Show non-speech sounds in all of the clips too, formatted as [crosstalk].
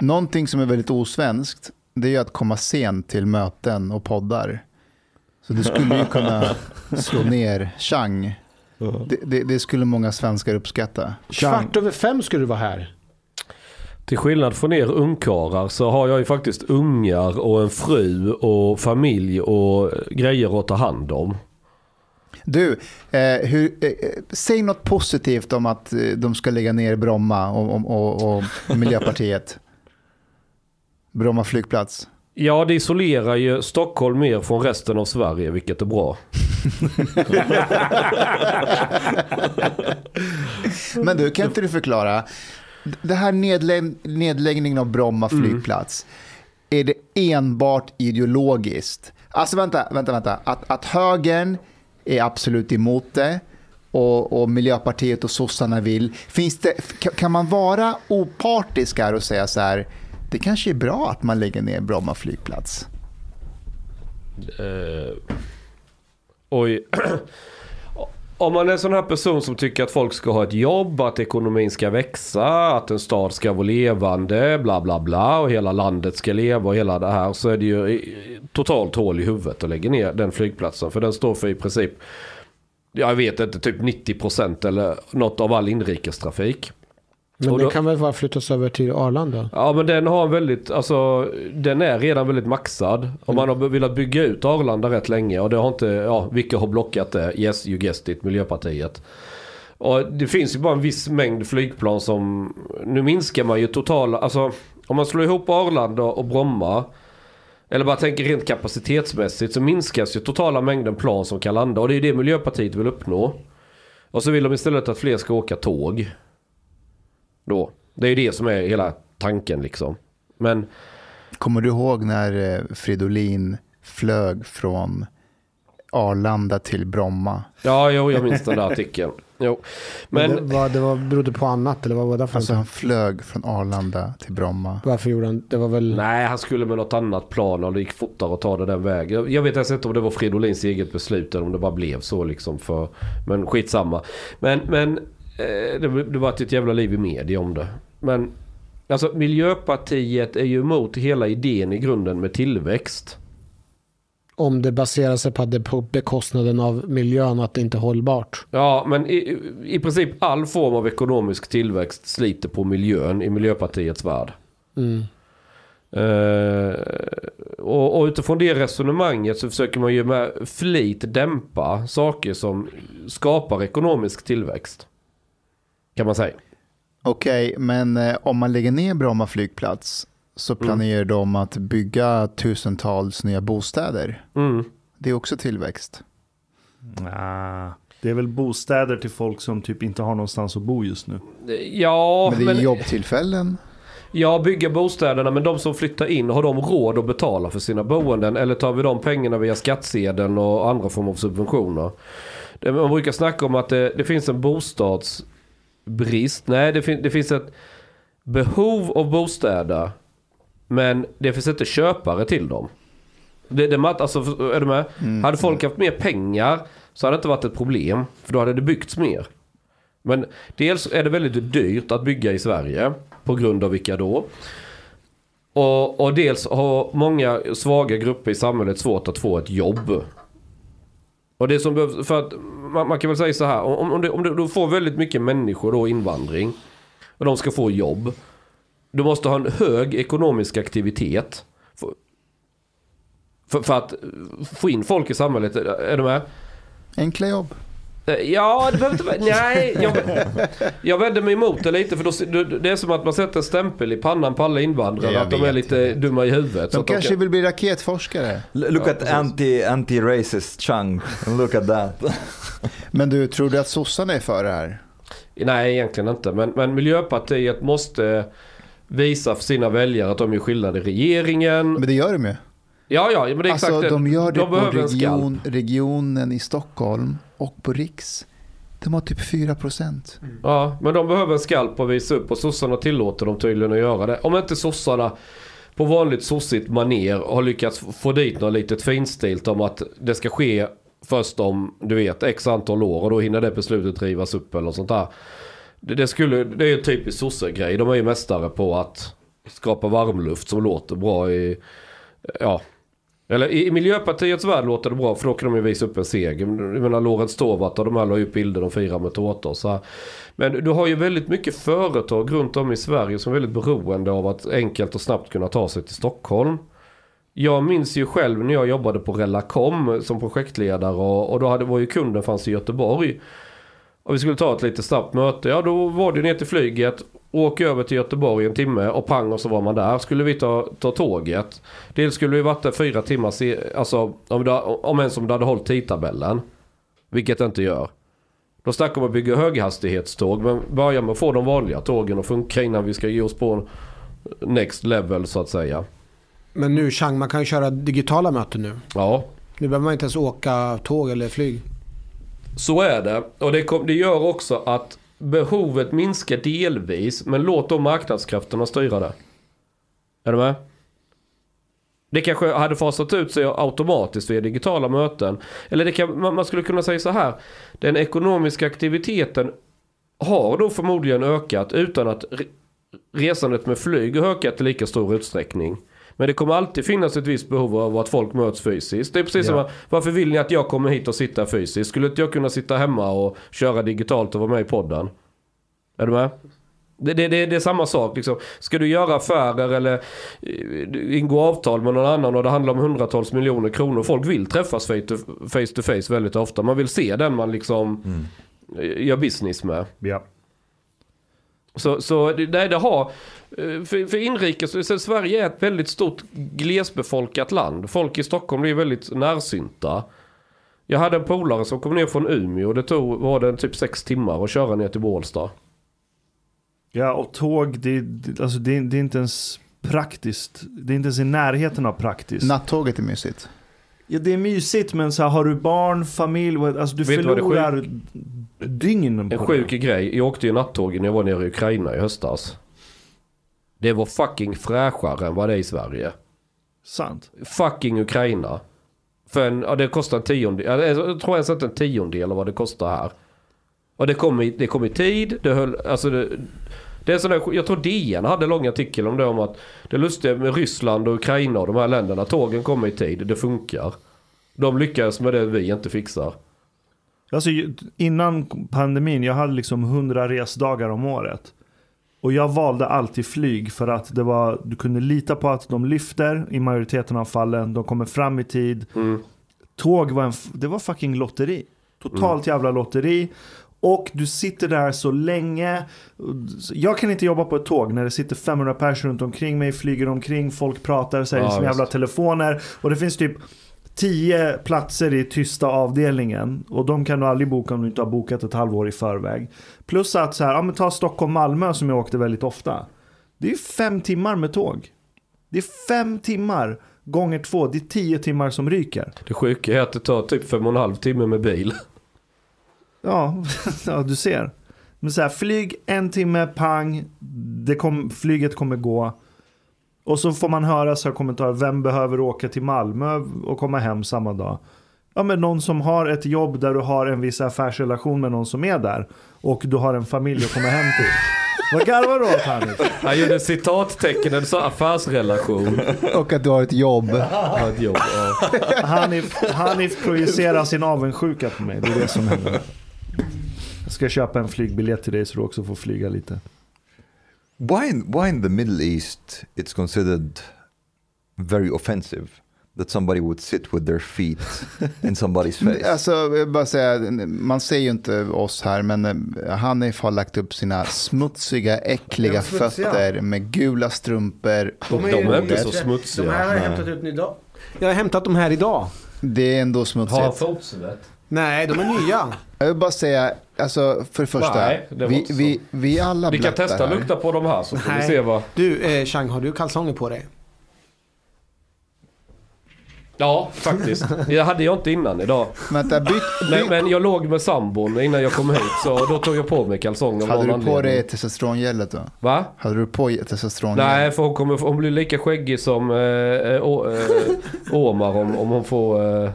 Någonting som är väldigt osvenskt, det är ju att komma sent till möten och poddar. Så du skulle ju kunna [laughs] slå ner Chang. Det, det, det skulle många svenskar uppskatta. Kvart över fem skulle du vara här. Till skillnad från er ungkarlar så har jag ju faktiskt ungar och en fru och familj och grejer att ta hand om. Du, eh, hur, eh, säg något positivt om att eh, de ska lägga ner Bromma och, och, och, och Miljöpartiet. Bromma flygplats. Ja, det isolerar ju Stockholm mer från resten av Sverige, vilket är bra. [laughs] Men du, kan inte du förklara? Det här nedlä nedläggningen av Bromma flygplats, mm. är det enbart ideologiskt? Alltså vänta, vänta, vänta. Att, att högern är absolut emot det och, och Miljöpartiet och sossarna vill. Finns det, kan man vara opartisk här och säga så här, det kanske är bra att man lägger ner Bromma flygplats? Uh, oj. [clears throat] Om man är en sån här person som tycker att folk ska ha ett jobb, att ekonomin ska växa, att en stad ska vara levande, bla bla bla och hela landet ska leva och hela det här så är det ju totalt hål i huvudet att lägga ner den flygplatsen. För den står för i princip, jag vet inte, typ 90% eller något av all inrikestrafik. Men den kan väl bara flyttas över till Arlanda? Ja men den har väldigt, alltså den är redan väldigt maxad. Och man har velat bygga ut Arlanda rätt länge och det har inte, ja vilka har blockat det? Yes you guessed it, Miljöpartiet. Och det finns ju bara en viss mängd flygplan som, nu minskar man ju totala, alltså om man slår ihop Arlanda och Bromma. Eller bara tänker rent kapacitetsmässigt så minskas ju totala mängden plan som kan landa. Och det är det Miljöpartiet vill uppnå. Och så vill de istället att fler ska åka tåg. Då. Det är ju det som är hela tanken liksom. Men... Kommer du ihåg när eh, Fridolin flög från Arlanda till Bromma? Ja, jo, jag minns den där artikeln. Jo. Men, Men det, var, det var, berodde på annat eller vad var det för Alltså han flög från Arlanda till Bromma. Varför gjorde han det? var väl... Nej, han skulle med något annat plan och det gick fortare att ta det den vägen. Jag, jag vet ens inte om det var Fridolins eget beslut eller om det bara blev så liksom. För, men skitsamma. Men, men det, det var ett jävla liv i media om det. Men alltså Miljöpartiet är ju emot hela idén i grunden med tillväxt. Om det baserar sig på det på bekostnaden av miljön att det inte är hållbart. Ja, men i, i princip all form av ekonomisk tillväxt sliter på miljön i Miljöpartiets värld. Mm. Uh, och, och, utifrån det resonemanget så försöker man ju med flit dämpa saker som skapar ekonomisk tillväxt. Kan man säga. Okej, okay, men eh, om man lägger ner Bromma flygplats så mm. planerar mm. de att bygga tusentals nya bostäder. Mm. Det är också tillväxt. Nah, det är väl bostäder till folk som typ inte har någonstans att bo just nu. Ja, men det är men... jobbtillfällen. Ja, bygga bostäderna, men de som flyttar in, har de råd att betala för sina boenden? Eller tar vi de pengarna via skattsedeln och andra former av subventioner? Man brukar snacka om att det, det finns en bostads brist. Nej, det, fin det finns ett behov av bostäder. Men det finns inte köpare till dem. Det, det, alltså, är du med? Mm. Hade folk haft mer pengar så hade det inte varit ett problem. För då hade det byggts mer. Men dels är det väldigt dyrt att bygga i Sverige. På grund av vilka då? Och, och dels har många svaga grupper i samhället svårt att få ett jobb. Och det som behövs, för att man, man kan väl säga så här, om, om, det, om du får väldigt mycket människor då invandring och de ska få jobb. Du måste ha en hög ekonomisk aktivitet. För, för, för att få in folk i samhället, är du med? Enkla jobb. Eh, Ja, det behöver inte vara... Nej, jag, jag vänder mig emot det lite för då, det är som att man sätter en stämpel i pannan på alla invandrare Ja, att de är lite dumma i huvudet. så De de kanske kan- vill bli raketforskare. Look Ja, at anti, anti-racist Chang. Look at that. [laughs] Men du, tror du att sossarna är för det här? Nej, egentligen inte. Men, men Miljöpartiet måste visa för sina väljare att de gör skillnad i regeringen. Men det gör de ju. Ja, ja, men det är exakt Alltså, de gör det de på behöver en skalp. region, regionen i Stockholm och på Riks. De har typ 4 procent. Ja, men de behöver en skalp och visa upp och sossarna tillåter dem tydligen att göra det. Om inte sossarna på vanligt sossigt maner har lyckats få dit något litet finstilt om att det ska ske först om, du vet, x antal år och då hinner det beslutet rivas upp eller sånt där. Det, det, skulle, det är ju en typisk sossegrej. De är ju mästare på att skapa varmluft som låter bra i, ja, eller i i Miljöpartiets värld låter det bra för då kan de ju visa upp en seger. Men Jag menar Lorentz Tovatt och de här la ju upp bilder de firar med tårtor. Så här. Men du har ju väldigt mycket företag runt om i Sverige som är väldigt beroende av att enkelt och snabbt kunna ta sig till Stockholm. Jag minns ju själv när jag jobbade på Relacom som projektledare och, och då hade, var ju kunden fanns i Göteborg. Och vi skulle ta ett lite snabbt möte. Ja då var det ner till flyget. Åka över till Göteborg en timme och pang och så var man där. Skulle vi ta, ta tåget. Dels skulle vi varit där fyra timmar. se- Alltså om, det, om ens om det hade hållit tidtabellen. Vilket det inte gör. Då snackar man att bygga höghastighetståg. Men börja med att få de vanliga tågen att funka innan vi ska ge oss på next level så att säga. Men nu Chang, man kan ju köra digitala möten nu. Ja, Nu behöver man inte ens åka tåg eller flyg. Så är det. Och det, kom, det gör också att behovet minskar delvis. Men låt då marknadskrafterna styra det. Är du med? Det kanske hade fasat ut sig automatiskt via digitala möten. Eller det kan, man, skulle kunna säga så här. Den ekonomiska aktiviteten har då förmodligen ökat utan att resandet med flyg har ökat i lika stor utsträckning. Men det kommer alltid finnas ett visst behov av att folk möts fysiskt. Det är precis som Ja. att, varför vill ni att jag kommer hit och sitta fysiskt? Skulle inte jag kunna sitta hemma och köra digitalt och vara med i podden? Är du med? Det, det, det, det är samma sak liksom. Ska du göra affärer eller eh, ingå avtal med någon annan och det handlar om hundratals miljoner kronor. Folk vill träffas face to face, to face väldigt ofta. Man vill se den man liksom eh, gör business med. Ja. Så, så det, det har, för, för inrikes, så Sverige är ett väldigt stort glesbefolkat land. Folk i Stockholm är väldigt närsynta. Jag hade en polare som kom ner från Umeå. Det tog, var det typ sex timmar att köra ner till Bålsta. Ja, och tåg, det, det, alltså det, det är inte ens praktiskt. Det är inte ens i närheten av praktiskt. Nattåget är mysigt. Ja, det är mysigt, men så här, har du barn, familj, alltså du Vet du vad det förlorar dygn på En sjuk det. grej. Jag åkte ju nattåg när jag var nere i Ukraina i höstas. Det var fucking fräschare än vad det är i Sverige. Sant. Fucking Ukraina. För en, ja, det kostar en tiondel. ja, Jag tror ens inte en tiondel av vad det kostar här. Och det kom i, det kom i tid. Det höll, alltså det, det är sån där, jag tror DN hade en lång artikel om det. Om att det lustiga med Ryssland och Ukraina och de här länderna. Tågen kommer i tid. Det funkar. De lyckas med det vi inte fixar. Alltså, innan pandemin, jag hade liksom 100 resdagar om året. Och jag valde alltid flyg för att det var, du kunde lita på att de lyfter i majoriteten av fallen. De kommer fram i tid. Mm. Tåg var en, det var fucking lotteri. Totalt jävla lotteri. Och du sitter där så länge. Jag kan inte jobba på ett tåg när det sitter 500 personer runt omkring mig, flyger omkring, folk pratar, säger Ja, sina jävla telefoner. Och det finns typ 10 platser i tysta avdelningen. Och de kan du aldrig boka om du inte har bokat ett halvår i förväg. Plus att så här, ja men ta Stockholm-Malmö som jag åkte väldigt ofta. Det är fem timmar med tåg. Det är fem timmar gånger två, det är tio timmar som ryker. Det sjuka är att det tar typ fem och en halv timme med bil. Ja, [laughs] ja du ser. Men så här, flyg en timme, pang, det kom, flyget kommer gå. Och så får man höra så här kommentarer, vem behöver åka till Malmö och komma hem samma dag? Ja men någon som har ett jobb där du har en viss affärsrelation med någon som är där. Och du har en familj att komma hem till. Vad garvar du åt Hanif? Han gjorde citattecken, en sån affärsrelation. Och att du har ett jobb. Har ett jobb. Ja. Hanif, Hanif projicerar sin avundsjuka på mig. Det är det som händer. Jag ska köpa en flygbiljett till dig så du också får flyga lite. Why in, why in the Middle East it's considered very offensive that somebody would sit with their feet in somebody's [laughs] face? Alltså, bara säga, man ser ju inte oss här, men eh, Hanif har lagt upp sina smutsiga, äckliga smutsiga. fötter med gula strumpor. De är inte så De här smutsiga. har jag hämtat ut idag. Jag har hämtat dem här idag. Det är ändå Har smutsigt. fotsvett? Nej, de är nya. Jag vill bara säga, alltså för det första, Nej, det vi, vi, vi är alla Vi kan testa här. lukta på de här så får vi Nej. se vad... Du, eh, Chang, har du kalsonger på dig? Ja, faktiskt. Det hade jag inte innan idag. Vänta, byt, Men, byt. men jag låg med sambon innan jag kom hit så då tog jag på mig kalsonger Hade du på dig testosterongället då? Va? Hade du på testosterongel? Nej, för hon, kommer, hon blir lika skäggig som eh, eh, Å- eh, Omar om, om hon får... Eh,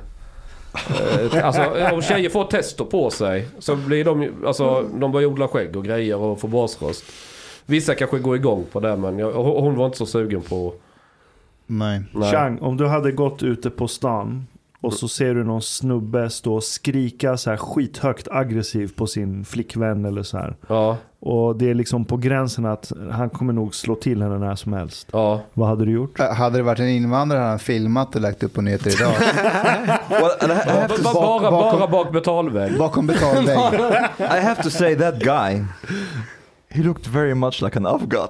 alltså om tjejer får testo på sig så blir de alltså de börjar odla skägg och grejer och få basröst. Vissa kanske går igång på det men jag, hon hon var inte så sugen på... Nej. Nej. Chang, om du hade gått ute på stan och så ser du någon snubbe stå och skrika så här skithögt aggressivt på sin flickvän eller så här. Ja, Och det är liksom på gränsen att han kommer nog slå till henne när som helst. ja. Vad hade du gjort? Hade det varit en invandrare hade han filmat och lagt upp på nyheter idag. [laughs] well, I, to, bara, bakom- bara bak betalvägg. Bakom betald vägg. [laughs] I have to say that guy, he looked very much like an Afghan.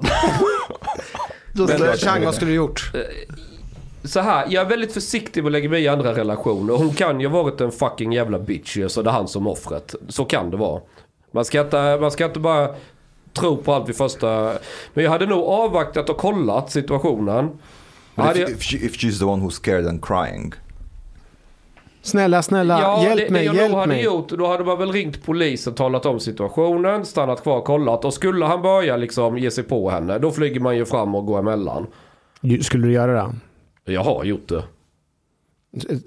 Men- Chang, vad skulle du gjort? Så här, jag är väldigt försiktig med att lägga mig i andra relationer. Hon kan ju ha varit en fucking jävla bitch så det är han som offret. Så kan det vara. Man ska inte, man ska inte bara tro på allt vid första... Men jag hade nog avvaktat och kollat situationen. But Hade if, if, she, if she's the one who's scared and crying, Snälla, snälla, Ja, hjälp det, mig, det jag hjälp nog hade mig. gjort, då hade man väl ringt polisen, talat om situationen, stannat kvar, kollat. Och skulle han börja liksom ge sig på henne, då flyger man ju fram och går emellan. Skulle du göra det? Jag har gjort det.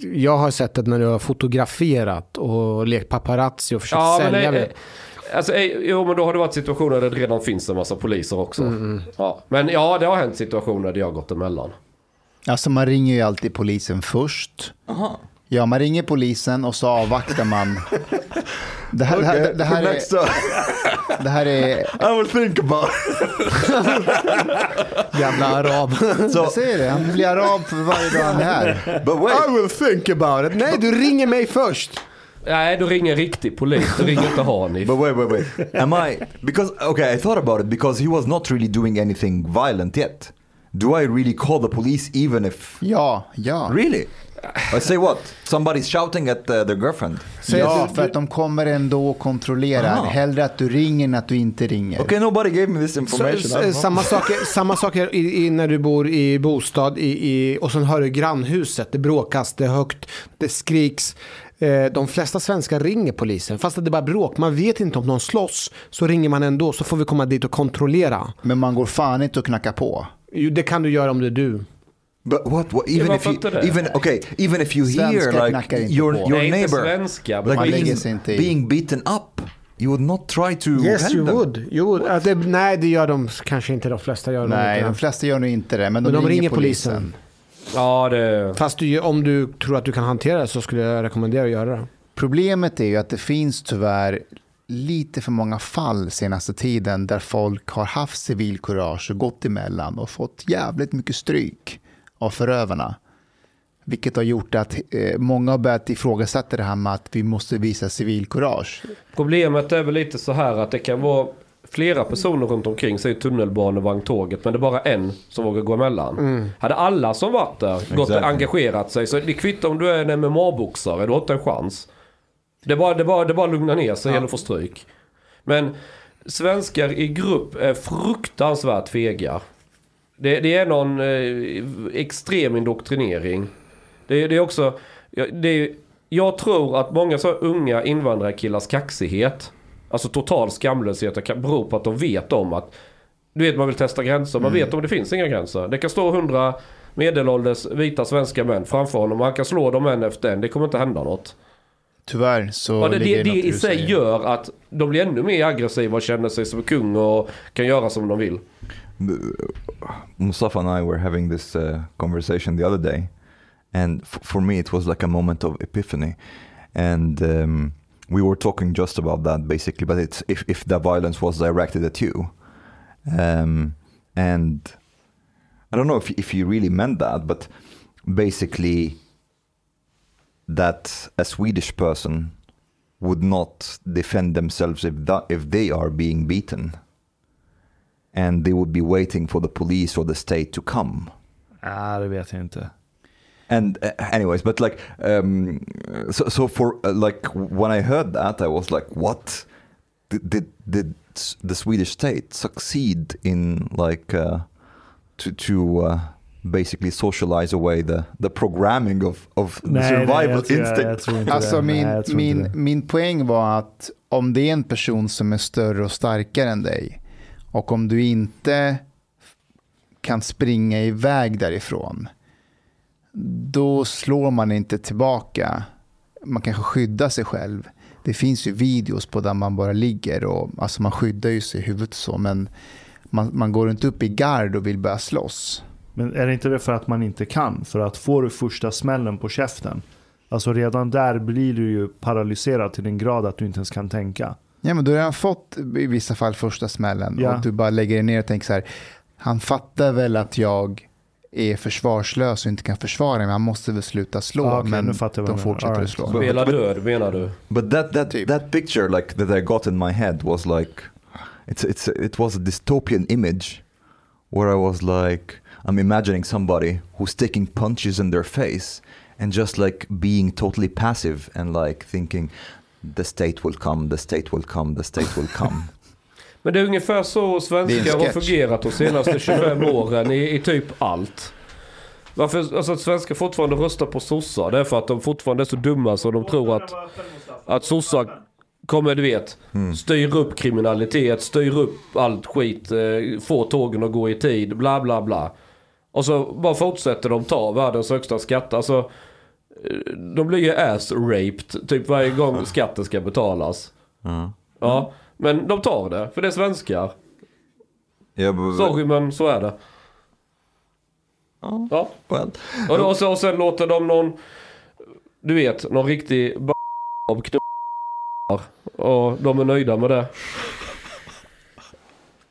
Jag har sett det när du har fotograferat och lekt paparazzi och försökt Ja, men sälja nej, det. Alltså, eh, jo, men då har det varit situationer där det redan finns en massa poliser också. Ja. Men ja, det har hänt situationer där jag har gått emellan. Alltså man ringer ju alltid polisen först. Ja, man ringer polisen och så avvaktar man. Det här, det här, det här, är, det här är... I will think about Jävla arab. Jag säger det, han blir arab för varje dag han är här. But wait, I will think about it. Nej, du ringer mig först. Nej, du ringer riktig polis. Du ringer inte Hanif. but wait, wait, wait. Am I because okay? I thought about it because he was not really doing anything violent yet. Do I really call the police even if Ja, ja. really? I say what? Somebody's shouting at uh, their girlfriend. Ja, för att de kommer ändå och kontrollerar. Aha. Hellre att du ringer än att du inte ringer. Okay, nobody gave me this Så, information. I s- don't know. samma sak, [laughs] samma sak i, i, när du bor i bostad i, i, och sen hör du grannhuset. Det bråkas, det är högt, det skriks. Eh, de flesta svenskar ringer polisen. Fast att det är bara bråk. Man vet inte om någon slåss. Så ringer man ändå. Så får vi komma dit och kontrollera. Men man går fan inte och knackar på. Jo, det kan du göra om det är du. But what? what even if you, det? even okay, even if you Svenskar hear like your your Nej, neighbor svenska. like i. being beaten up, you would not try to Yes help you them. would. You would. Att det, nej det gör de kanske inte. De flesta gör Nej, de de flesta gör nog inte det. Men de, Men de ringer, ringer polisen. polisen. Ja, det... Fast du, om du tror att du kan hantera det så skulle jag rekommendera att göra det. Problemet är ju att det finns tyvärr lite för många fall senaste tiden där folk har haft civilkurage och gått emellan och fått jävligt mycket stryk av förövarna. Vilket har gjort att eh, många har börjat ifrågasätta det här med att vi måste visa civilkurage. Problemet är väl lite så här att det kan vara flera personer runt omkring, säg tunnelbanevagnståget, men det är bara en som vågar gå emellan. Hade alla som varit där gått och Exactly. engagerat sig, så det kvittar om du är en MMA-boxare, du har inte en chans. Det är bara, det är bara, det är bara att lugna ner sig eller få stryk. Men svenskar i grupp är fruktansvärt fega. Det, det är någon eh, extrem indoktrinering. Det, det är också... ja, Det är, jag tror att många så unga invandrarkillars kaxighet, alltså total skamlöshet, kan bero på att de vet om att... Du vet man vill testa gränser, man vet om det finns inga gränser. Det kan stå hundra medelålders vita svenska män framför honom och han kan slå dem en efter en. Det kommer inte hända något. Tyvärr så Ja, det, det, det i sig gör att de blir ännu mer aggressiva och känner sig som kung och kan göra som de vill. Mustafa and I were having this uh, conversation the other day, and for me it was like a moment of epiphany, and um, we were talking just about that basically. But it's if if the violence was directed at you, um, and I don't know if if you really meant that, but basically that a Swedish person would not defend themselves if that, if they are being beaten and they would be waiting for the police or the state to come. Nej, det vet jag inte. And uh, anyways, but like, um, so, so for uh, like when I heard that, I was like, what? Did, did, did the Swedish state succeed in like uh, to to uh, basically socialize away the the programming of of the survival jag tror, instinct? Jag, Alltså min, Nej, min, min poäng var att om det är en person som är större och starkare än dig och om du inte kan springa iväg därifrån då slår man inte tillbaka. Man kanske skyddar sig själv. Det finns ju videos på där man bara ligger och alltså man skyddar ju sig i huvudet så men man, man går inte upp i gard och vill börja slåss. Men är det inte det för att man inte kan? För att får du första smällen på käften, alltså redan där blir du ju paralyserad till den grad att du inte ens kan tänka. Ja, men du har redan fått i vissa fall första smällen Ja. och du bara lägger dig ner och tänker så här, han fattar väl att jag är försvarslös och inte kan försvara mig, han måste väl sluta slå, Ah, okej, men de fortsätter All att right. slå. Spela död menar du? But that that Typ. that picture like that I got in my head was like it's it's it was a dystopian image where I was like I'm imagining somebody who's taking punches in their face and just like being totally passive and like thinking the state will come, the state will come, the state will come. [laughs] Men det är ungefär så svenskar en har fungerat de senaste [laughs] 25 åren i, i typ allt. Varför alltså att svenskar fortfarande röstar på sossar? Det är för att de fortfarande är så dumma så de tror att, att sossar kommer, du vet, styr upp kriminalitet, styr upp allt skit, eh, få tågen att gå i tid, bla bla bla. Och så bara fortsätter de ta världens högsta skatt. Alltså, eh, de blir ju ass-raped typ varje gång [laughs] skatten ska betalas. Ja, men de tar det, för det är svenskar. but, Sorry men så är det. Ja. well, Och, och, så, och sen låter de någon, du vet, någon riktig b- av knullar. Och de är nöjda med det.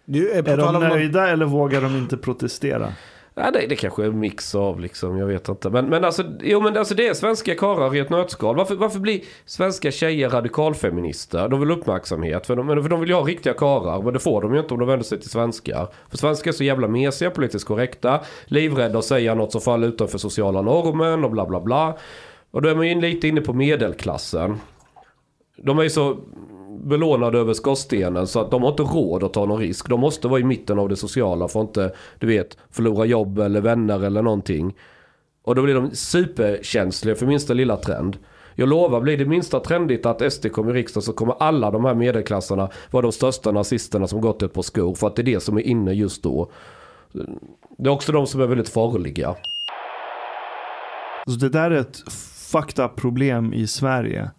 Du, Är tal de nöjda eller vågar de inte protestera? Ja, det, det kanske är en mix av liksom, jag vet inte. Men, men alltså, jo men alltså det är svenska karlar i ett nötskal. Varför, varför blir svenska tjejer radikalfeminister? De vill uppmärksamhet. För de, för de vill ju ha riktiga karlar. Men det får de ju inte om de vänder sig till svenskar. För svenskar är så jävla mesiga, politiskt korrekta. Livrädda att säga något som faller utanför sociala normen och bla bla bla. Och då är man ju lite inne på medelklassen. De är ju så belånade över skorstenen så att de har inte råd att ta någon risk. De måste vara i mitten av det sociala för att inte, du vet, förlora jobb eller vänner eller någonting. Och då blir de superkänsliga för minsta lilla trend. Jag lovar, blir det minsta trendigt att SD kommer i riksdagen så kommer alla de här medelklassarna vara de största nazisterna som gått ett par skor. För att det är det som är inne just då. Det är också de som är väldigt farliga. Så det där är ett fucked up problem i Sverige.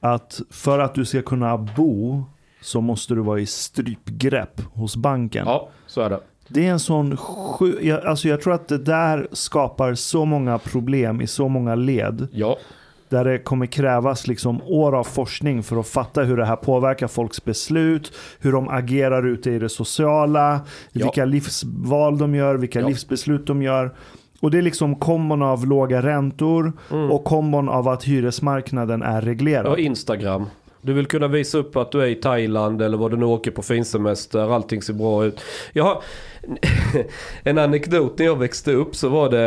Att för att du ska kunna bo så måste du vara i strypgrepp hos banken. Ja, så är det. Det är en sån sju... Jag, alltså jag tror att det där skapar så många problem i så många led. Ja. Där det kommer krävas liksom år av forskning för att fatta hur det här påverkar folks beslut, hur de agerar ute i det sociala, Ja. vilka livsval de gör, vilka Ja. livsbeslut de gör. Och det är liksom kombon av låga räntor Mm. och kombon av att hyresmarknaden är reglerad. Och Instagram. Du vill kunna visa upp att du är i Thailand eller vad du nu åker på finsemester. Allting ser bra ut. Jag har [laughs] en anekdot när jag växte upp så var det.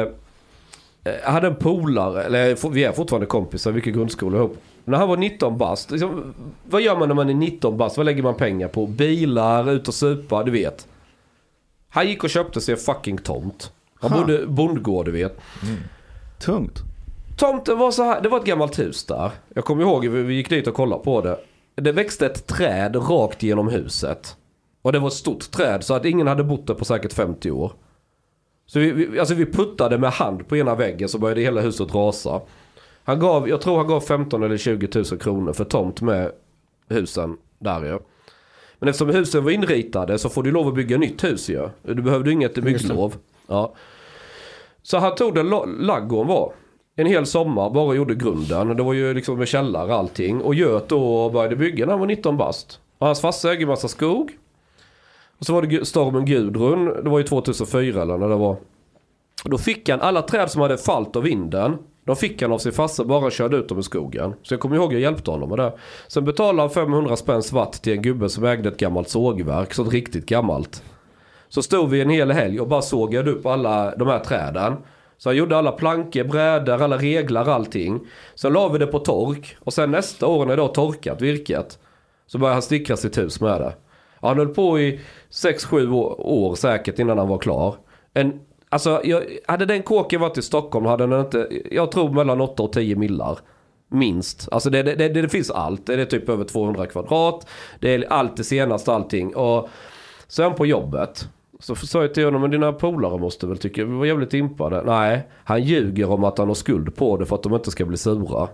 eh, Jag hade en polare, eller vi är fortfarande kompisar, vi gick i grundskola ihop. När han var 19 bast. Liksom, vad gör man när man är 19 bast? Vad lägger man pengar på? Bilar, ut och supa, du vet. Han gick och köpte sig en fucking tomt. Han Ha. bodde bondgård, du vet. Tungt. Tomten var så här, det var ett gammalt hus där. Jag kommer ihåg, vi vi gick dit och kollade på det. Det växte ett träd rakt genom huset. Och det var ett stort träd så att ingen hade bott där på säkert 50 år. Så vi, vi, alltså vi puttade med hand på ena väggen så började hela huset rasa. Han gav, jag tror han gav 15 eller 20 000 kronor för tomt med husen där ju. Men eftersom husen var inritade så får du lov att bygga nytt hus ju. Du behövde inget bygglov. Ja. Så han tog den laggården var. En hel sommar bara gjorde grunden. Det var ju liksom med källare och allting. Och Göt då började bygga när han var 19 bast. Och hans farsa äger massa skog. Och så var det stormen Gudrun. Det var ju 2004 eller när det var. Då fick han alla träd som hade fallit av vinden. De fick han av sin farsa bara körde ut dem i skogen. Så jag kommer ihåg att jag hjälpte honom med det. Sen betalade han 500 spänn svart till en gubbe som ägde ett gammalt sågverk. Så ett riktigt gammalt. Så stod vi en hel helg och bara sågade upp alla de här träden. Så han gjorde alla plankor, brädor, alla reglar, allting. Sen la vi det på tork. Och sen nästa år när det har torkat virket. Så började han stickra sitt hus med det. Ja, Han höll på i 6-7 år, år säkert innan han var klar. En, alltså, jag, hade den kåken varit i Stockholm hade den inte, jag tror mellan 8 och 10 millar. Minst. Alltså det, det, det, det finns allt. Det är typ över 200 kvadrat. Det är allt det senaste allting. Och sen på jobbet. Så sa jag till honom, men dina polare måste väl tycka, vi var jävligt impade. Nej, han ljuger om att han har skuld på det för att de inte ska bli sura.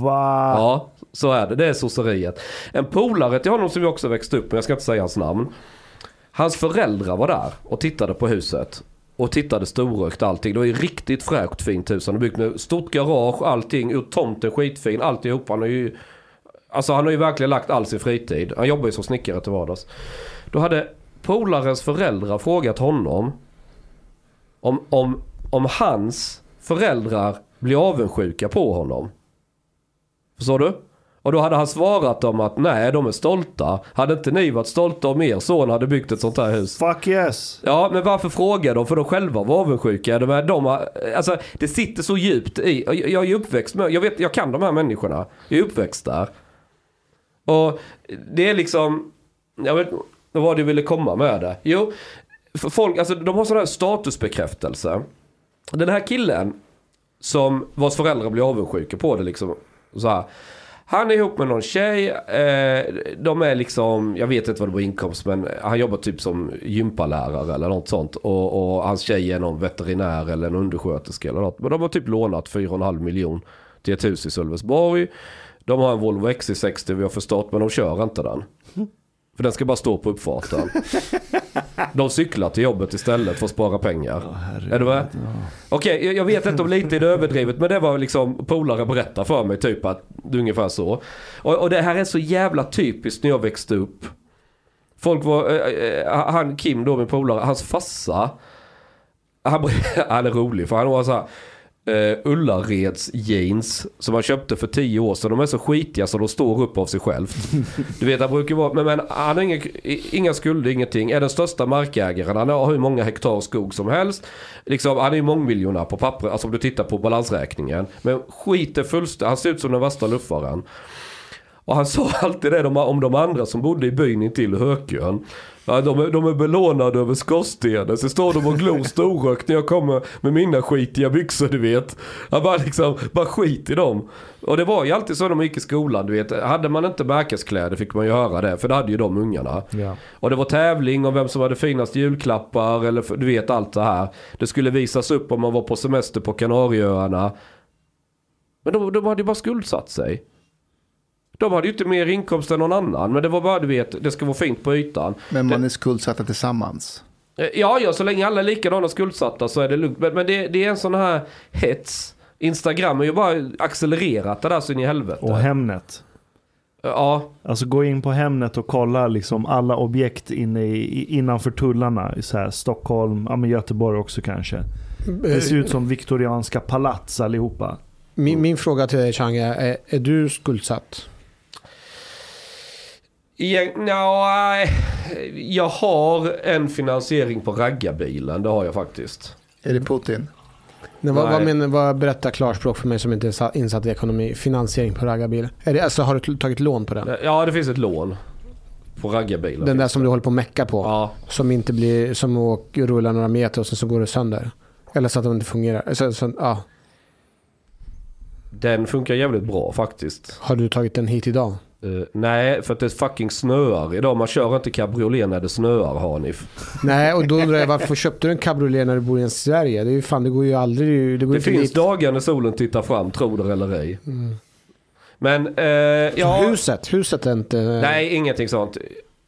Va? Ja, så är det. Det är sosseriet. En polare till honom som jag också växte upp med, jag ska inte säga hans namn. Hans föräldrar var där och tittade på huset. Och tittade storrökt allting. Det var ju riktigt fräscht fint hus. Han har byggt med stort garage, allting. Ur tomten skitfin, alltihop. Han har ju... Alltså han har ju verkligen lagt all sin fritid. Han jobbar ju som snickare till vardags. Då hade polarens föräldrar frågat honom om, om, om hans föräldrar blir avundsjuka på honom. Förstår du? Och då hade han svarat dem att nej, de är stolta. Hade inte ni varit stolta om er son hade byggt ett sånt här hus? Fuck yes. Ja, men varför frågar de? För de själva var avundsjuka. De, är- de har, alltså, det sitter så djupt i. Jag, jag är uppväxt med, jag, vet, jag kan de här människorna. Jag är uppväxt där. Och det är liksom, jag vet vad var det du ville komma med det. Jo, folk, alltså de har sån här statusbekräftelse. Den här killen som vars föräldrar blir avundsjuka på det liksom. Så här. Han är ihop med någon tjej. Eh, de är liksom, jag vet inte vad det var inkomst men han jobbar typ som gympalärare eller något sånt. Och, och hans tjej är någon veterinär eller en undersköterska eller något. Men de har typ lånat 4,5 miljon till ett hus i Sölvesborg. De har en Volvo XC60 vi har förstått men de kör inte den. För den ska bara stå på uppfarten. De cyklar till jobbet istället för att spara pengar. är du med? Okej, jag- jag vet inte om lite är det överdrivet men det var liksom polare berätta för mig typ att det är ungefär så. Och, och det här är så jävla typiskt när jag växte upp. Folk var, eh, eh, han Kim då min polare, hans farsa. Han, [laughs] han är rolig för han har så här uh, Ullareds jeans som han köpte för tio år sedan. De är så skitiga så de står upp av sig självt. [laughs] Du vet han brukar vara, men, men han har inga, inga skulder, ingenting. Är den största markägaren. Han har hur många hektar skog som helst. Liksom, han är ju mångmiljonär på papper, alltså om du tittar på balansräkningen. Men skiter fullständigt, han ser ut som den värsta luffaren. Och han sa alltid det de- om de andra som bodde i byn intill Hökön. Ja, de, är, de är belånade över skorstenen. Så står de och glor storrökt när jag kommer med mina skitiga byxor du vet. Han bara liksom, bara skit i dem. Och det var ju alltid så när man gick i skolan du vet. Hade man inte märkeskläder fick man ju höra det. För det hade ju de ungarna. Ja. Och det var tävling om vem som hade finast julklappar eller du vet allt det här. Det skulle visas upp om man var på semester på Kanarieöarna. Men de, de hade ju bara skuldsatt sig. De hade ju inte mer inkomst än någon annan. Men det var bara du vet, det ska vara fint på ytan. Men man är skuldsatta tillsammans. Eh, Ja, ja, så länge alla är likadana skuldsatta så är det lugnt. Men, men det, det är en sån här hets. Instagram har ju bara accelererat det där så in i helvete. Och Hemnet. Ja, Alltså gå in på Hemnet och kolla liksom alla objekt inne i, innanför tullarna. I så här Stockholm, ja men Göteborg också kanske. Det ser ut som viktorianska palats allihopa. Min, min fråga till dig Chang är, är, är du skuldsatt? Ja, jag har en finansiering på raggarbilen. Det har jag faktiskt. Är det Putin? Nej, vad, vad, menar, vad berättar klarspråk för mig som inte är sa- insatt i ekonomi? Finansiering på raggarbil. Är det, alltså, har du tagit lån på den? Ja, det finns ett lån. På raggarbilen. Den där som det. du håller på att mecka på? Ja, Som inte blir, som åker, rullar några meter och sen så går det sönder? Eller så att de inte fungerar? Så, så, ja. den funkar jävligt bra faktiskt. Har du tagit den hit idag? Eh, nej, för att det fucking snöar idag. Man kör inte cabriolet när det snöar Hanif. Nej, och då undrar jag varför köpte du en cabriolet när du bor i Sverige? Det, är ju fan, det går ju aldrig... Det, Det finns dit. dagar när solen tittar fram, tro det eller ej. Men, eh, ja... Huset, huset är inte... Nej, ingenting sånt.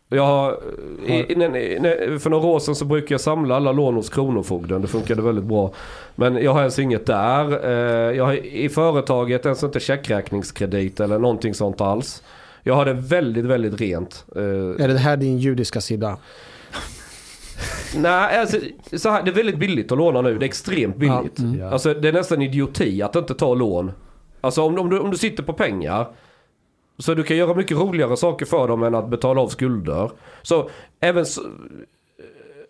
Jag har, i, i, för några år sedan så brukade jag samla alla lån hos Kronofogden. Det funkade väldigt bra. Men jag har ens inget där. Eh, Jag har i företaget ens inte checkräkningskredit eller någonting sånt alls. Jag har det väldigt, väldigt rent. Eh, Är det här din judiska sida? Nej, alltså, så här, det är väldigt billigt att låna nu. Det är extremt billigt. Mm. Alltså, det är nästan idioti att inte ta lån. Alltså om, om, du, om du sitter på pengar. Så du kan göra mycket roligare saker för dem än att betala av skulder. Så även... Så,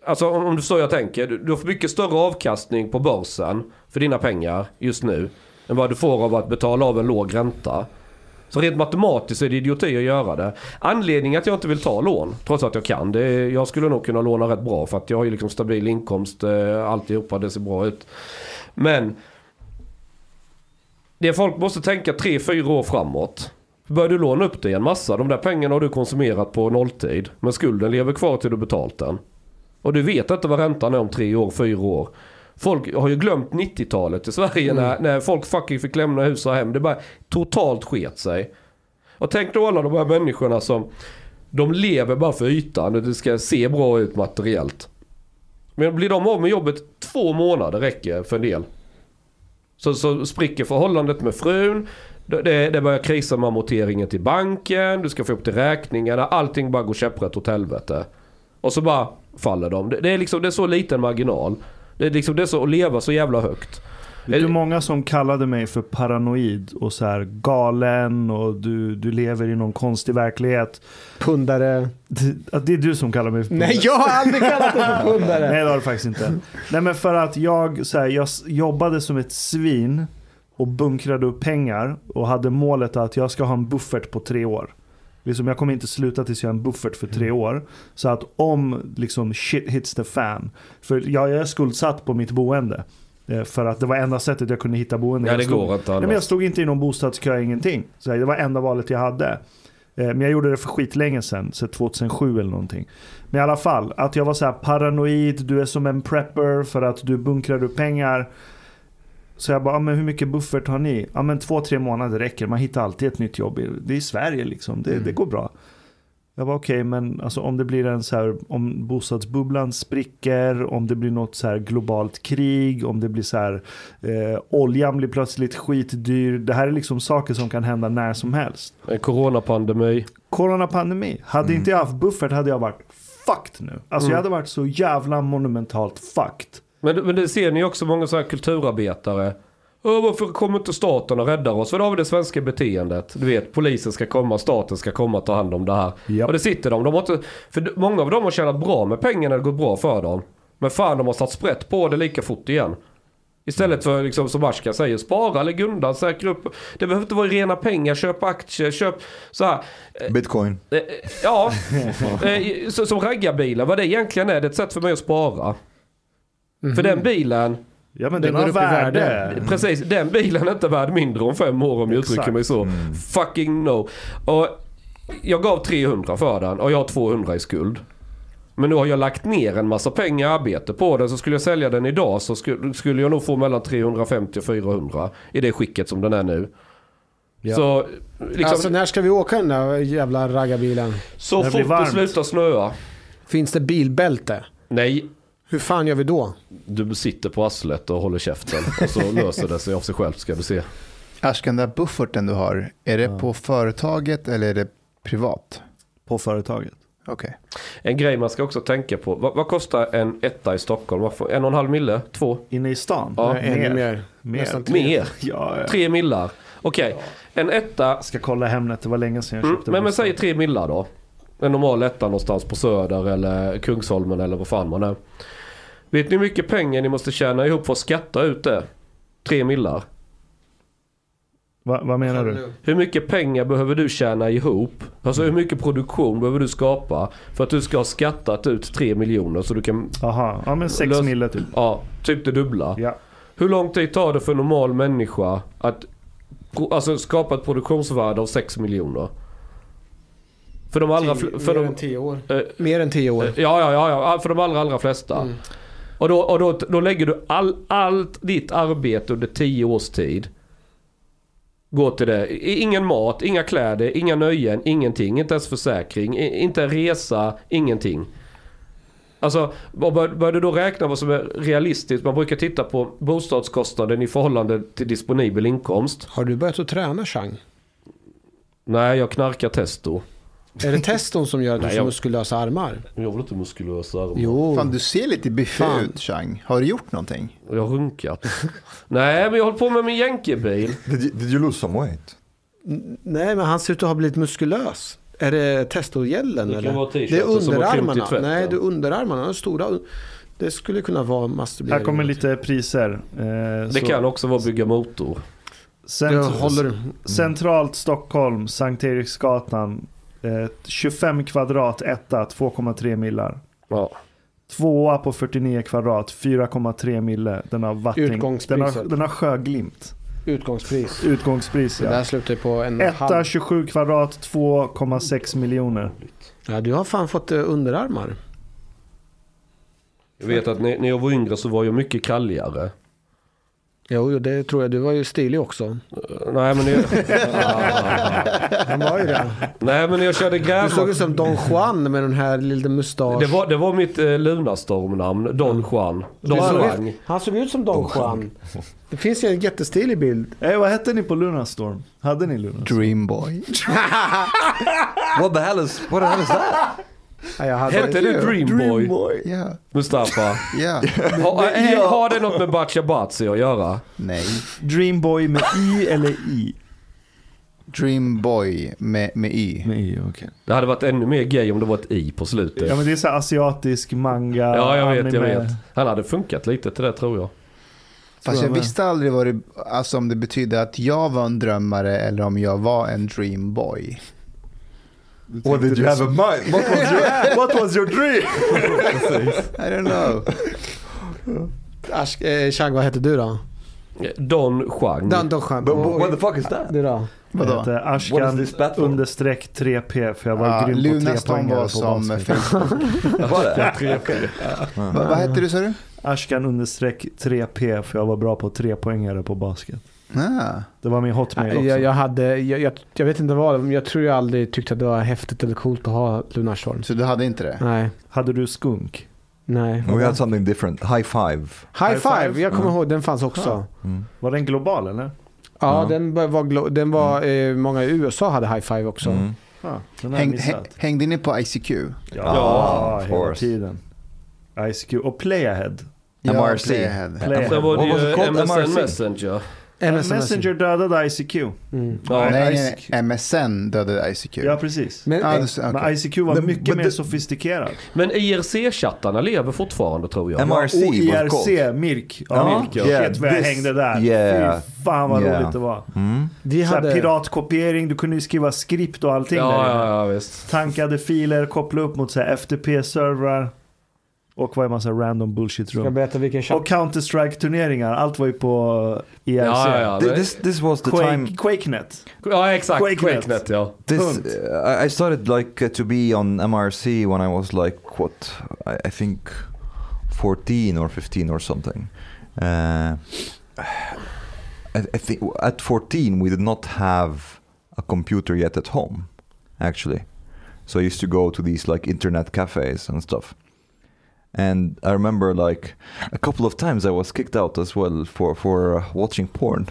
alltså om, om du förstår jag tänker. Du, du får mycket större avkastning på börsen för dina pengar just nu. Än vad du får av att betala av en låg ränta. Så rent matematiskt är det idioti att göra det. Anledningen att jag inte vill ta lån, trots att jag kan, det är, jag skulle nog kunna låna rätt bra för att jag har ju liksom stabil inkomst, eh, alltihopa, det ser bra ut. Men det folk måste tänka 3-4 år framåt. Börjar du låna upp dig en massa, de där pengarna har du konsumerat på nolltid. Men skulden lever kvar till du betalt den. Och du vet inte vad räntan är om 3 år, 4 år. Folk har ju glömt 90-talet i Sverige när, när folk fucking fick lämna hus och hem. Det bara totalt sket sig. Och tänk då alla de här människorna som de lever bara för ytan och det ska se bra ut materiellt. Men blir de av med jobbet två månader räcker för en del. Så, så spricker förhållandet med frun. Det, det det börjar krisa med amorteringen till banken. Du ska få upp till räkningarna. Allting bara går käpprätt åt helvete. Och så bara faller de. Det, det, är liksom, det är så liten marginal. Det är, liksom, det är så att leva så jävla högt. Det är många som kallade mig för paranoid och så här galen och du, du lever i någon konstig verklighet. Pundare. Det, att det är du som kallar mig för Nej, jag har aldrig kallat dig för pundare. [laughs] Nej det har du faktiskt inte. Nej men för att jag, så här, jag jobbade som ett svin och bunkrade upp pengar och hade målet att jag ska ha en buffert på tre år. Liksom, jag kommer inte sluta tills jag har en buffert för tre år. Så att om liksom shit hits the fan. För jag, är skuldsatt på mitt boende. Eh, För att det var enda sättet jag kunde hitta boende. Ja, det går inte men jag stod inte i någon bostadskö, ingenting. Så det var enda valet jag hade. Eh, Men jag gjorde det för skitlänge sedan, så 2007 eller någonting. Men i alla fall, att jag var så här paranoid, du är som en prepper för att du bunkrar upp pengar. Så jag bara, ah, men hur mycket buffert har ni? Ja men två, tre månader räcker. Man hittar alltid ett nytt jobb. Det är i Sverige liksom, det, det går bra. Jag var okej, men alltså, om det blir en så här, om bostadsbubblan spricker, om det blir något så här globalt krig, om det blir så här, eh, oljan blir plötsligt skitdyr. Det här är liksom saker som kan hända när som helst. En coronapandemi. Coronapandemi. Hade inte jag haft buffert hade jag varit fucked nu. Alltså jag hade varit så jävla monumentalt fucked. Men, men det ser ni också många sådana här kulturarbetare. Varför kommer inte staten och räddar oss? För då har vi det svenska beteendet. Du vet, polisen ska komma, staten ska komma och ta hand om det här. Japp. Och det sitter de. de har inte, för många av dem har tjänat bra med pengar när det går bra för dem. Men fan, de har satt sprätt på det lika fort igen. Istället för liksom, som Ashkan säger, spara, lägg undan, säkra upp. Det behöver inte vara rena pengar, köp aktier, köp så här. Bitcoin. Eh, Ja, [laughs] eh, som raggarbilen, vad det egentligen är, det är ett sätt för mig att spara. För den bilen, Ja men den går har värde. värde. precis, den bilen är inte värd mindre om fem år om jag Exakt. uttrycker mig så. Fucking no. Och jag gav 300 för den och jag har 200 i skuld. Men nu har jag lagt ner en massa pengar i arbete på den. Så skulle jag sälja den idag så skulle, skulle jag nog få mellan 350 och 400. I det skicket som den är nu. Så, liksom, Alltså när ska vi åka den där jävla raggarbilen? så fort det slutar snöa. Finns det bilbälte? Nej, Hur fan gör vi då? du sitter på arslet och håller käften. Och så [laughs] löser det sig av sig själv ska du se. Ashkan, den där bufferten du har, är det på företaget eller är det privat? På företaget. Okej. En grej man ska också tänka på. Vad, vad kostar en etta i Stockholm? Vad får- En och en halv mille? Två? Inne i stan? Ja, Nej, mer. Mer. Nästan tre. Mer? [laughs] Ja, ja. Tre millar? Okej, en etta. Jag ska kolla Hemnet, det var länge sedan jag Mm, köpte men, men bostad. säg tre millar då. En normal etta någonstans på Söder eller Kungsholmen eller vad fan man är. Vet ni hur mycket pengar ni måste tjäna ihop för att skatta ut det? Tre millar. Va, vad menar du? Hur mycket pengar behöver du tjäna ihop? Alltså hur mycket produktion behöver du skapa för att du ska ha skattat ut 3 miljoner så du kan, Aha, ja men sex Lös- mille typ. ja, typ det dubbla. Ja. Hur lång tid tar det för en normal människa att alltså, skapa ett produktionsvärde av 6 miljoner? För de allra... Tio- För mer de, än tio år. eh, Mer än tio år. Ja, ja, ja, ja, för de allra, allra flesta. Mm. Och, då, och då, då lägger du all, allt ditt arbete under tio års tid. Går till det. Ingen mat, inga kläder, inga nöjen, ingenting. Inte ens försäkring, inte en resa, ingenting. Alltså, bör, bör du då räkna vad som är realistiskt? Man brukar titta på bostadskostnaden i förhållande till disponibel inkomst. Har du börjat att träna Chang? Nej, jag knarkar testo. Är det teston som gör att du får jag- muskulösa armar? Jag vill inte muskulösa armar. Jo. Fan, du ser lite biffig ut, Chang. Har du gjort någonting? Jag har runkat. [laughs] Nej, men jag håller på med min jänkebil. Did you, did you lose some weight? Nej, men han ser ut att ha blivit muskulös. Är det testojällen Det kan eller? vara det är som underarmarna. tvätten. Nej, det är underarmarna. De är stora. Det skulle kunna vara masturbering. Här kommer lite priser. Eh, Det så- kan också vara bygga motor. Cent- håller... Centralt Stockholm, Sankt Eriksgatan. Eh, 25 kvadrat etta, 2,3 millar. Ja. Tvåa på 49 kvadrat, 4,3 mille. Den har vattning. Den Utgångspriset. har, den har sjöglimt. Utgångspris. Utgångspris Det ja. där slutar på en Etta halv. 27 kvadrat, 2,6 miljoner. Ja, du har fan fått eh, underarmar. Jag vet att när, när jag var yngre så var jag mycket kalligare. Jo, det tror jag. Du var ju stilig också. Nej men, jag, [laughs] Han var ju det. nej, men jag körde Du såg ut som Don Juan med den här lilla mustasch. Det var, det var mitt eh, Lunarstorm-namn. Don Juan. Don Han såg Juan. ut- Han såg ut som Don Juan. Det finns ju en jättestilig bild. Eh, vad hette ni på Lunarstorm? Hade ni Lunarstorm? Dreamboy. [laughs] What the hell is, what the hell is that? Ja, jag hade Hette du Dreamboy? Ja. Mustafa? [laughs] Ja. [laughs] Ha, eh, har det något med Bacha Batsi att göra? Nej. Dreamboy med I eller I? Dreamboy med, med Y. Med I, okej. Det hade varit ännu mer gay om det var ett i på slutet. Ja men det är så asiatisk manga, Ja, jag vet, jag anime. vet. Han hade funkat lite till det tror jag. Fast jag jag visste aldrig vad det, alltså om det betydde att jag var en drömmare eller om jag var en dreamboy. What did you have in mind? [laughs] What was your, what was your dream? [laughs] I don't know. Ask, eh, Chang, vad hette du då? Don Juan. Don, Don Juan. But, but what the fuck is that? Du då? Vadå? heter Ashkan understreck 3P för jag var Ja, grym på trepoängare var på som är [laughs] det? Va, vad hette du sa du? Ashkan understreck 3P för jag var bra på trepoängare på basket. Ah. Det var min hotmail också. Jag, jag, hade, jag, jag, jag vet inte vad, men jag tror jag aldrig tyckte att det var häftigt eller coolt att ha Lunarstorm. Så du hade inte det? Nej, Hade du skunk? nej. We had something different. High five. High, High five, five. jag kommer Mm. ihåg, den fanns också. Mm. Var den global eller? Ja, Ja. den var, den var eh, många i USA hade high five också. Mm. Ja, har jag Häng, hängde ni på ICQ? Ja, Ja, of hela course. tiden. ICQ och Playahead. MRC. Playhead. Playahead. Sen var det ju? MSN? Messenger. MSN Messenger dödade ICQ. Mm. Ja. Nej, ICQ. nej, MSN dödade ICQ. Ja, precis. Men, Ja, det- okej. Men ICQ var mycket men mer sofistikerad. Men IRC-chattarna lever fortfarande tror jag. MRC och was IRC. Mirk. Ja, Ja, Mirk, ja. yeah, Shit vad jag this- hängde där. yeah. Fy fan vad Yeah. roligt det var. Mm. vi Så här, hade... piratkopiering, du kunde ju skriva skript och allting där Ja, inne. ja, ja, visst. Tankade filer, koppla upp mot FTP-servrar. Och var en massa random bullshit Ska rum. berätta vilken chatt? Och Counter-Strike-turneringar, allt var ju på IRC. Ja, ja, ja. Th- This, this was the time. Quake, Quakenet. Ja, exakt. Quakenet. Quakenet, ja. This uh, I- I started like uh, to be on MRC when I was like what I, I think 14 or 15 or something. Uh, I, I think at 14 we did not have a computer yet at home, actually. So I used to go to these like internet cafes and stuff. And I remember like a couple of times I was kicked out as well for for uh, watching porn.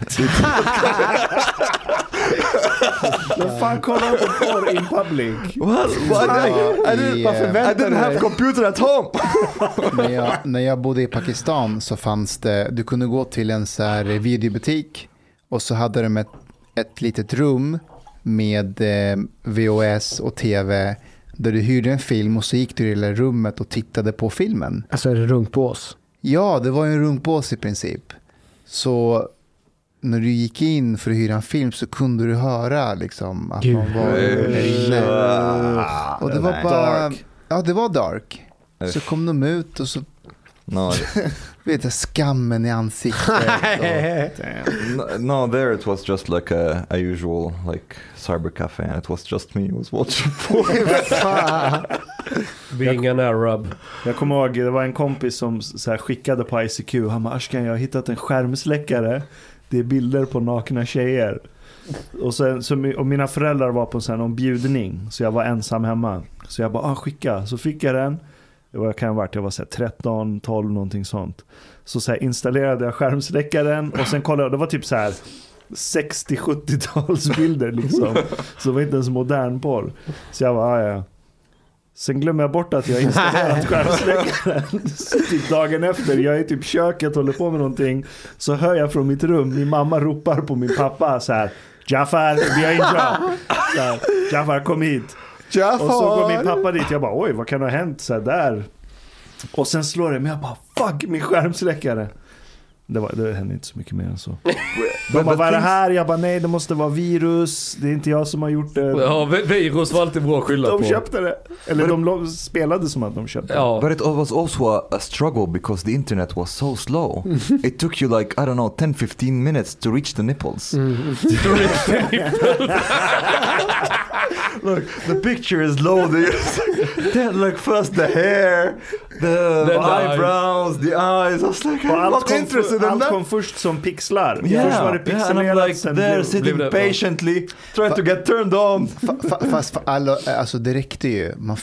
Men fan kolla på porr in public. [laughs] What? Why? I, I didn't, i, eh, I didn't have computer at home. [laughs] när, jag, när jag bodde i Pakistan så fanns det, du kunde gå till en så här videobutik och så hade de ett, ett litet rum med eh, VHS och tv där du hyrde en film och så gick du i det där rummet och tittade på filmen. Alltså är det runkbås? Ja, det var ju en runkbås i princip. Så när du gick in för att hyra en film så kunde du höra liksom att Gud. någon var där inne. Och det var bara... Ja, det var dark. Så kom de ut och så No, [laughs] Vet du, skammen i ansiktet. och- no, no, there it was just like a, a usual like cyber cafe, and it was just me who was watching [laughs] porn. Being an Arab. Jag kommer ihåg, det var en kompis som så här skickade på ICQ. Han bara, Ashkan jag har hittat en skärmsläckare. Det är bilder på nakna tjejer. Och, sen, så, och mina föräldrar var på en sån här någon bjudning. Så jag var ensam hemma. Så jag bara, ah, skicka. Så fick jag den. Var, kan ha varit, jag var så här 13, 12 någonting sånt. Så, så installerade jag skärmsläckaren och sen kollade jag, det var typ så här 60-70-talsbilder [laughs] liksom. Så det var inte ens modern porr. Så jag bara, ah, ja. Sen glömmer jag bort att jag installerat [laughs] skärmsläckaren. Typ dagen efter, jag är typ köket håller på med någonting. Så hör jag från mitt rum, min mamma ropar på min pappa så här. Jafar, vi har här, Jafar kom hit. Och så går min pappa dit, jag bara oj vad kan ha hänt så här där. Och sen slår det mig, jag bara fuck min skärmsläckare. Det, var, det hände inte så mycket mer än så. [laughs] De bara vad är det här? Jag bara nej det måste vara virus. Det är inte jag som har gjort det. Ja, vi- virus var alltid bra att skylla De på. köpte det. Eller de lo- spelade som att de köpte det. Ja. But it was also a, a struggle because the internet was so slow. it took you like, I don't know, 10 15 minutes to reach the nipples. [laughs] [laughs] Look, the picture is loading. [laughs] then, like, first the hair, the, The eyebrows, the eyes. I was like, I'm allt, not interested in allt that. kom först som pixlar. Yeah, Först var det yeah, and I'm pixelerat, like sen blev sitting patiently, trying to get turned on. Fa- fa- Fast alla, alltså det räckte ju. Man,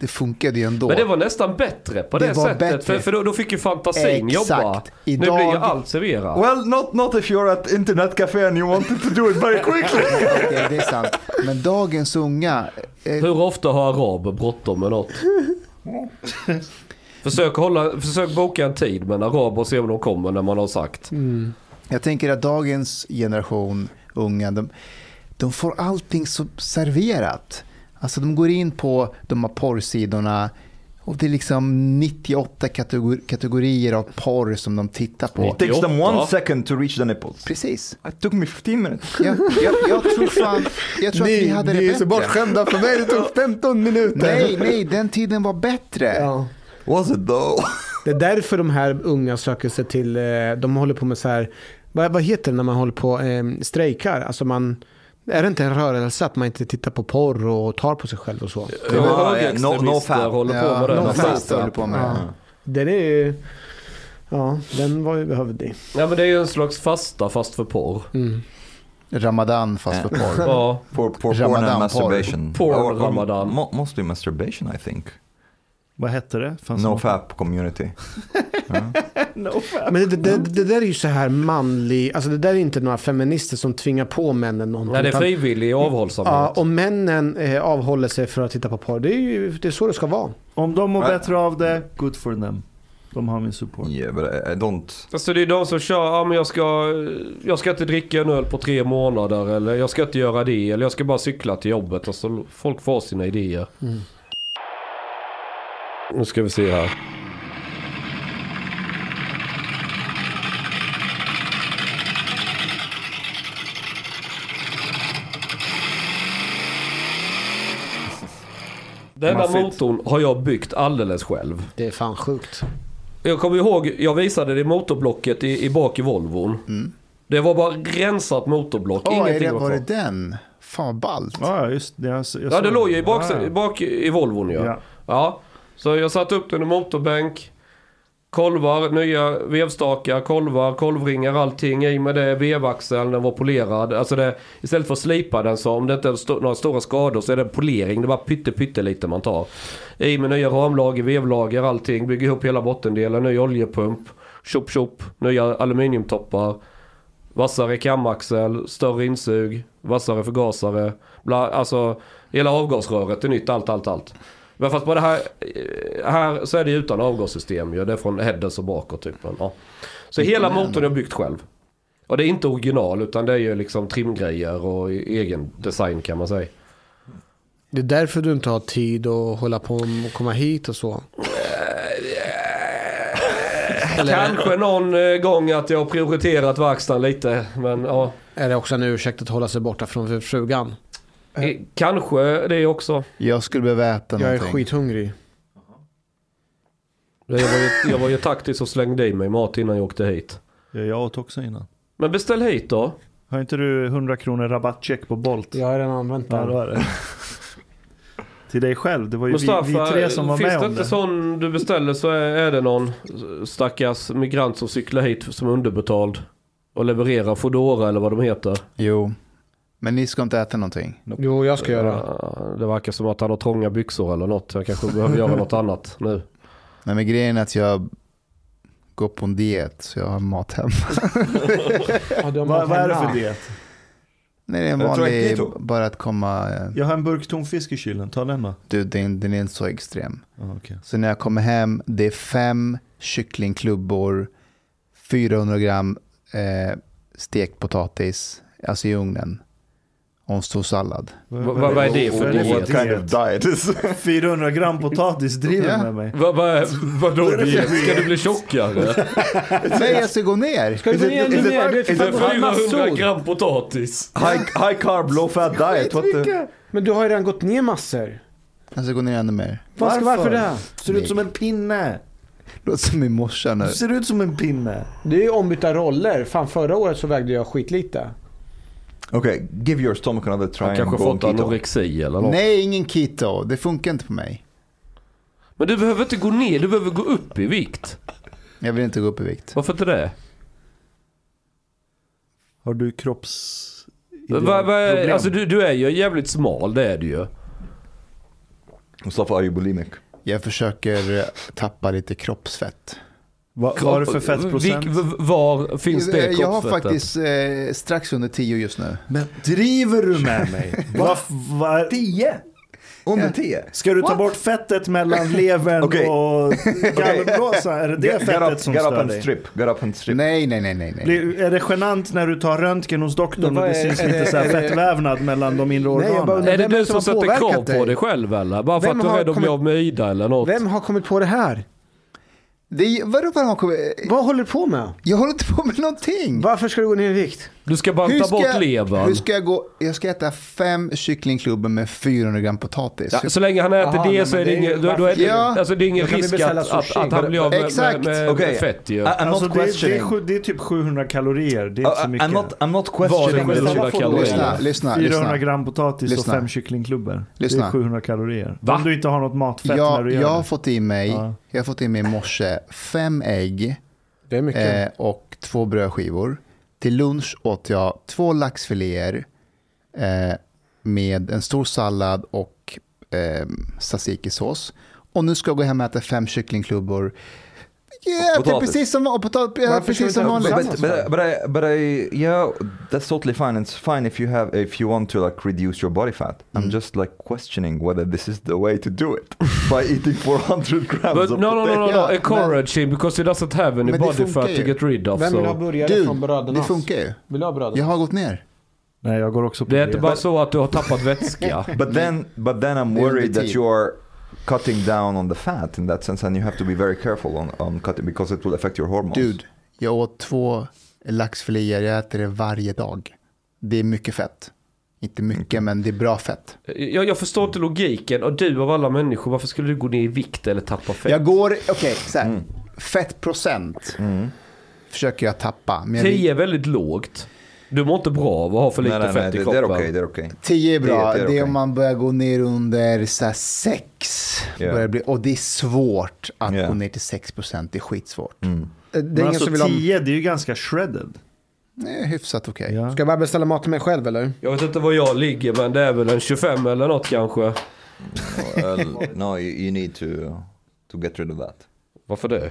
det funkade ju ändå. Men det var nästan bättre på det, Det var sättet. bättre. För, för då, då fick ju fantasin Exakt. jobba. Nu Idag- blir ju allt serverat. Well, not not if you're at internet cafe and you wanted to do it very quickly. [laughs] det, det är sant. Men dagens unga, eh, Hur ofta har araber bråttom med något? försök, hålla, försök boka en tid med en arab och se om de kommer när man har sagt. jag tänker att dagens generation unga, de, de får allting så serverat. Alltså de går in på de här porrsidorna och det är liksom 98 kategor- kategorier av porr som de tittar på. It takes them 98. one second to reach the nipples. Precis. It took me 15 minutes. Jag, jag, jag tror fan, jag tror att vi hade det bättre. bortskämda för mig. Det tog 15 minuter. Nej, nej, den tiden var bättre. Ja. Was it though? Det är därför de här unga söker sig till, eh, de håller på med så här, vad, vad heter det när man håller på eh, strejkar? Alltså man, är det inte en rörelse att man inte tittar på porr och tar på sig själv och så? Ja, ja, högerextremister no- no fap. håller på med det. no fast. håller på med Ja. det. Den är ju, ja, den var ju behövlig. Ja men det är ju en slags fasta fast för porr. Mm. Ramadan fast för porr. Ja. For, for porn Ramadan porn. masturbation. Or Ramadan. mo- mostly masturbation I think. Vad hette det? Fanns No det fap community. [laughs] No fap. Men det, det, det där är ju så här manlig, alltså det där är inte några feminister som tvingar på männen någonting. Nej det är frivillig avhållsamhet. Ja, och männen eh, avhåller sig för att titta på porr. Det är ju det är så det ska vara. Om de mår Ja. bättre av det, good for them. De har min support. Yeah, but I, don't. Alltså det är de som kör, ja men jag ska, jag ska inte dricka en öl på tre månader eller jag ska inte göra det eller jag ska bara cykla till jobbet. Alltså folk får sina idéer. Nu ska vi se här. Denna Maffigt. motorn har jag byggt alldeles själv. Det är fan sjukt. Jag kommer ihåg, jag visade det motorblocket i, i bak i Volvon. Det var bara rensat motorblock, är ingenting det, var var kvar. det den? Fan vad ballt. Ja, just det. Jag, jag Ja, det låg ju i bak, Ja, ja. bak i Volvon ja. Ja. ja. Så jag satte upp den i motorbänk. Kolvar, nya vevstakar, kolvar, kolvringar, allting i med det. Vevaxeln, den var polerad. Alltså det, istället för att slipa den så om det inte är st- några stora skador så är det polering. Det är bara pytte pytte lite man tar. I med nya ramlager, vevlager, allting. Bygger ihop hela bottendelen, ny oljepump. Tjopp tjopp, nya aluminiumtoppar. Vassare kamaxel, större insug, vassare förgasare. Bla, alltså hela avgasröret är nytt, allt, allt, allt. Men fast på det här, eh, här så är det utan avgassystem ju. Det är från headers och bakåt typ. Men, ja. Så hela motorn är jag byggt själv. Och det är inte original utan det är ju liksom trimgrejer och e- egen design kan man säga. Det är därför du inte har tid att hålla på och komma hit och så. Kanske någon eh, gång att jag prioriterat verkstaden lite. Men ja. Är det också en ursäkt att hålla sig borta från frugan? Eh, Kanske det också. Jag skulle behöva äta Jag är någonting. skithungrig. Jag var, ju, jag var ju taktisk och slängde i mig mat innan jag åkte hit. Ja, jag åt också innan. Men beställ hit då. Har inte du 100 kronor rabattcheck på Bolt? Jag har redan använt Ja, den. det var det. Till dig själv. Det var ju vi, Mustafa, vi tre som var finns med det om inte det. sån du beställer så är, är det någon stackars migrant som cyklar hit som är underbetald. Och levererar Foodora eller vad de heter. Jo. Men ni ska inte äta någonting? Jo, jag ska göra. Det verkar som att han har trånga byxor eller något. Jag kanske behöver göra något annat nu. Nej men grejen är att jag går på en diet så jag har mat hemma. [laughs] Ja, har Vad, mat vad är det för diet? Nej det är en vanlig, bara att komma, eh, Jag har en burk tonfisk i kylen, ta den då. du den, den är inte så extrem. Ja, okej. Så när jag kommer hem, det är fem kycklingklubbor, 400 gram eh, stekt potatis, alltså i ugnen. En stor sallad. Va- va- vad är det för diet? Kind of diet is 400 gram potatis driver Ja. med mig. Vad va, vadå diet? Ska du bli tjockare? [laughs] Nej, jag ska gå ner. Ska du gå ner ännu mer? Du är Med för fan 400 massor. gram potatis. high, high carb, low fat diet. What the? Men du har ju redan gått ner massor. Jag ska gå ner ännu mer. Varför, varför det? Ser ut som en pinne. Låter som min morsa nu. Du ser ut som en pinne. Det är ju ombytta roller. Fan förra året så vägde jag skitlite. Okay, give your stomach another try Han kanske on fått anorexi eller något. Nej, ingen keto. Det funkar inte på mig. Men du behöver inte gå ner, du behöver gå upp i vikt. Jag vill inte gå upp i vikt. Varför inte det? Har du kropps... Va, va, alltså du, du är ju jävligt smal, det är du ju. Mustafa, are you bulimic? Jag försöker tappa lite kroppsfett. Va, vad har du för fettprocent? Var finns det Eh, Jag har kroppsfettet? faktiskt eh, strax under 10 just nu. Men driver du med mig? [laughs] Va, va, 10? Under 10? ska du ta bort fettet mellan levern Okej. och [laughs] gallerblåsan? Är det det get fettet up, som get stör dig? strip. Get up and strip. Nej, nej, nej, nej. nej. Blir, är det genant när du tar röntgen hos doktorn och det syns lite så här fettvävnad mellan de inre organen? bara- Är det du som sätter krav på dig? själv eller? Bara för Vem att du är har rädd om kommit- jag möjda eller något? Vem har kommit på det här? Det vadå, vadå, Vad håller du på med? jag håller inte på med någonting. Varför ska du gå ner i vikt? Du ska Hur banta ska, bort jag, levern. hur ska jag gå? Jag ska äta fem kycklingklubbor med 400 gram potatis. Ja, så länge han äter Jaha, det nej, så är det, det ingen, då, då är det, Ja. alltså, det är ingen risk att, att, att han blir av med, Exakt. med, med Okej. fett ju. I'm Alltså not det, det, är, questioning. det är typ 700 kalorier, det är inte så Uh, mycket. I'm not, I'm not questioning det the- 700 kalorier? lyssna, lyssna, 400 lyssna. gram potatis Lyssna. och fem kycklingklubbor. Det Lyssna. är 700 kalorier. Va? Om du inte har något matfett när Jag, du gör jag har det. fått i mig, Ja. jag har fått i mig i morse fem ägg Det är mycket. eh, och två brödskivor. Till lunch åt jag två laxfiléer eh, med en stor sallad och eh, tzatziki-sås. Och nu ska jag gå hem och äta fem kycklingklubbor. Äter potatis. precis som, och potat, ja, precis som vanligt. But, but, but I, but I, yeah, that's totally fine. It's fine if you have, if you want to like reduce your body fat. I'm just like questioning whether this is the way to do it [laughs] by eating 400 grams But of no, no, no, no, no, Ja, encourage him because he doesn't have any Men det body fat to get rid of. Vem vill ha So. burgare Du, från bröderna? det funkar ju. Vill du ha bröderna? Jag har gått ner. Nej, jag går också på Det det. är inte bara så att du har tappat vätska. [laughs] But then, but then I'm Det worried that you are cutting down on the fat in that sense, and you have to be very careful on, on cutting because it will affect your hormones. Dude, jag åt två laxfiléer, jag äter det varje dag. Det är mycket fett. Inte mycket, men det är bra fett. Jag, jag förstår inte logiken. Och du av alla människor, varför skulle du gå ner i vikt eller tappa fett? Jag går, okej, så här. Fettprocent försöker jag tappa. Men jag vill- 10 är väldigt lågt. Du mår inte bra av att ha för lite nej, nej, fett nej, i det, det är kroppen. okej, det är okej. 10 är bra. Det- Det, det är är om man börjar gå ner under så här 6. Ja. Börjar bli, och det är svårt att Ja. gå ner till 6 procent. Det är skitsvårt. Det är Men ingen alltså som vill ha... 10, det är ju ganska shredded. Det är hyfsat okej. Ja. Ska jag bara beställa mat till mig själv eller? Jag vet inte var jag ligger men det är väl en 25 eller något kanske. Well, no, you, you need to to get rid of that Varför det?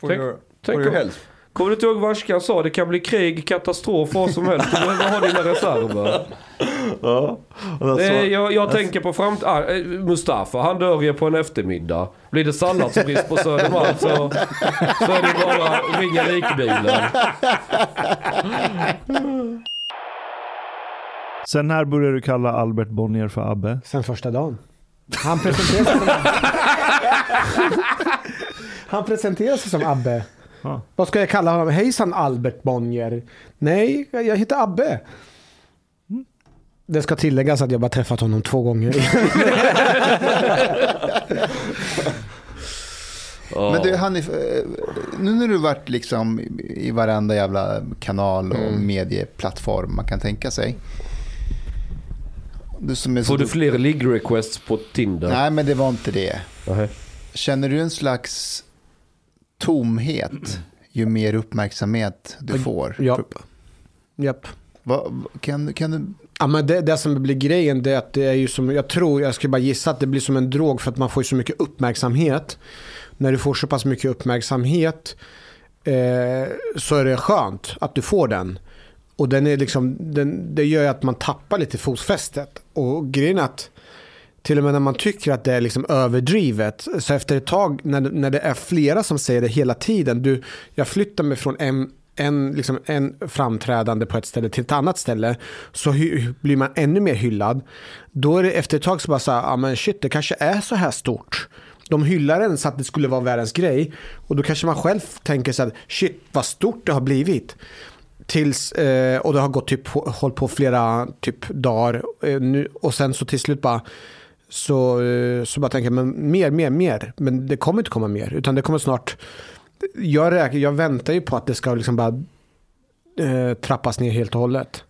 for Tänk- your for your om- health. Kommer du inte ihåg vad Ashkan sa? Det kan bli krig, katastrof, vad som helst. Du behöver ha dina reserver. Ja, Eh, jag jag tänker på framt... Ah, eh, Mustafa, han dör ju på en eftermiddag. Blir det salladsbrist på Södermalm så, så är det bara ringa likbilen. Sen när började du kalla Albert Bonnier för Abbe? Sen första dagen. Han presenterar sig som [laughs] Han presenterar sig som Abbe. Ja. Vad ska jag kalla honom? Hejsan Albert Bonnier. Nej, jag heter Abbe. Det ska tilläggas att jag bara träffat honom två gånger. [laughs] Ja. Men du Hanif, eh, nu när du varit liksom i varenda jävla kanal och Mm. medieplattform man kan tänka sig. Du som är så Får du fler ligg-requests på Tinder? Nej, men det var inte det. Nej. Känner du en slags tomhet ju mer uppmärksamhet du får? Ja. Japp. Vad- kan, kan du... Ja, men det, det som blir grejen det är att det är ju som, jag tror, jag ska bara gissa att det blir som en drog för att man får så mycket uppmärksamhet. När du får så pass mycket uppmärksamhet eh, så är det skönt att du får den. Och den är liksom, den, det gör ju att man tappar lite fotfästet. Och grejen är att till och med när man tycker att det är liksom överdrivet, så efter ett tag när, när det är flera som säger det hela tiden, du, jag flyttar mig från en, en, liksom en framträdande på ett ställe till ett annat ställe, så hy, blir man ännu mer hyllad. Då är det efter ett tag så bara så här, ja men shit, det kanske är så här stort. De hyllar en så att det skulle vara världens grej. Och då kanske man själv tänker så här, shit vad stort det har blivit. Tills, eh, och det har gått typ, hållit på flera typ dagar. Eh, nu, och sen så till slut bara, så, eh, så bara tänker jag, men mer, mer, mer. Men det kommer inte komma mer, utan det kommer snart. Jag, räk, jag väntar ju på att det ska liksom bara eh, trappas ner helt och hållet.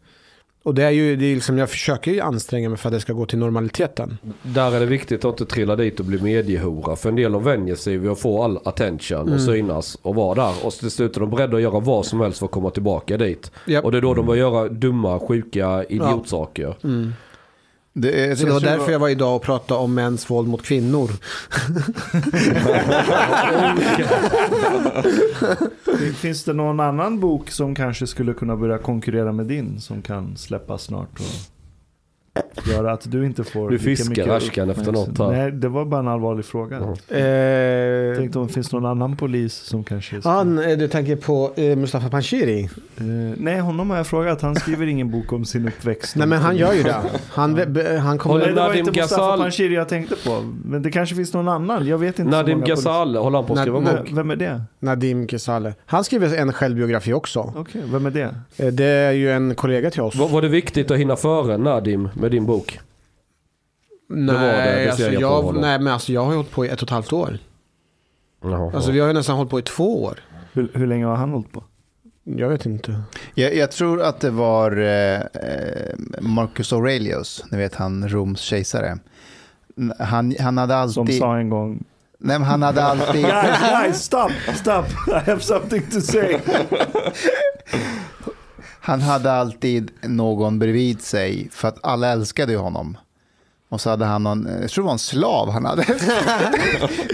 Och det är ju, det är liksom, jag försöker ju anstränga mig för att det ska gå till normaliteten. Där är det viktigt att inte trilla dit och bli mediehora. För en del de vänjer sig vid att få all attention Mm. och synas och vara där. Och till slut är de beredda att göra vad som helst för att komma tillbaka dit. Japp. Och det är då de börjar göra dumma, sjuka idiotsaker. Det, är- Så det var därför jag var idag och pratade om mäns våld mot kvinnor. Fin- Finns det någon annan bok som kanske skulle kunna börja konkurrera med din som kan släppas snart och göra att du inte får Du fiskar Ashkan efter något här. Nej, det var bara en allvarlig fråga. Eh, tänkte om det finns någon annan polis som kanske... ska- han, eh, du tänker på eh, Mustafa Panshiri? Eh, nej, honom har jag frågat. Han skriver ingen bok om sin uppväxt. Nej men han gör ju det. Han, han kommer... Nej, det var inte Mustafa Ghazal- Panshiri jag tänkte på. Men det kanske finns någon annan. Jag vet inte så Nadim Ghazal håller han på att skriva Nej, bok. Vem är det? Nadim Kesale. Han skriver en självbiografi också. Okej, vem är det? Eh, Det är ju en kollega till oss. Var, var det viktigt att hinna före Nadim med din bok? Nej, det, det alltså jag nej, men alltså jag har hållit på i ett och ett halvt år. Jaha. Alltså vi har ju nästan hållit på i två år. Hur, hur länge har han hållit på? Jag vet inte. Jag, jag tror att det var eh, eh, Marcus Aurelius, ni vet han Roms kejsare. Han, han hade Som alltid... sa en gång. Nej, men han hade alltid... Guys, guys, stop, stop. I have something to say. [laughs] Han hade alltid någon bredvid sig för att alla älskade ju honom. Och så hade han någon, jag tror det var en slav han hade [laughs]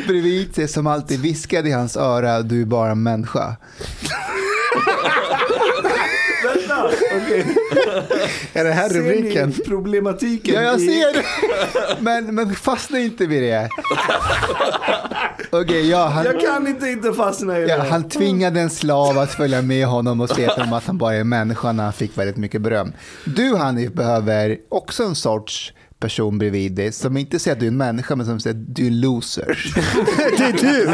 bredvid sig som alltid viskade i hans öra, du är bara en människa. [laughs] Vänta, okej. Är det här Ser rubriken? ni problematiken? Ja, jag ser det. Men, men fastna inte vid det. Okej, ja, han, Jag kan inte inte fastna i det. ja, han tvingade en slav att följa med honom och se till honom att han bara är människa när han fick väldigt mycket beröm. Du Hanif behöver också en sorts person bredvid dig som inte säger att du är en människa men som säger att du är en loser. [laughs] Det är du!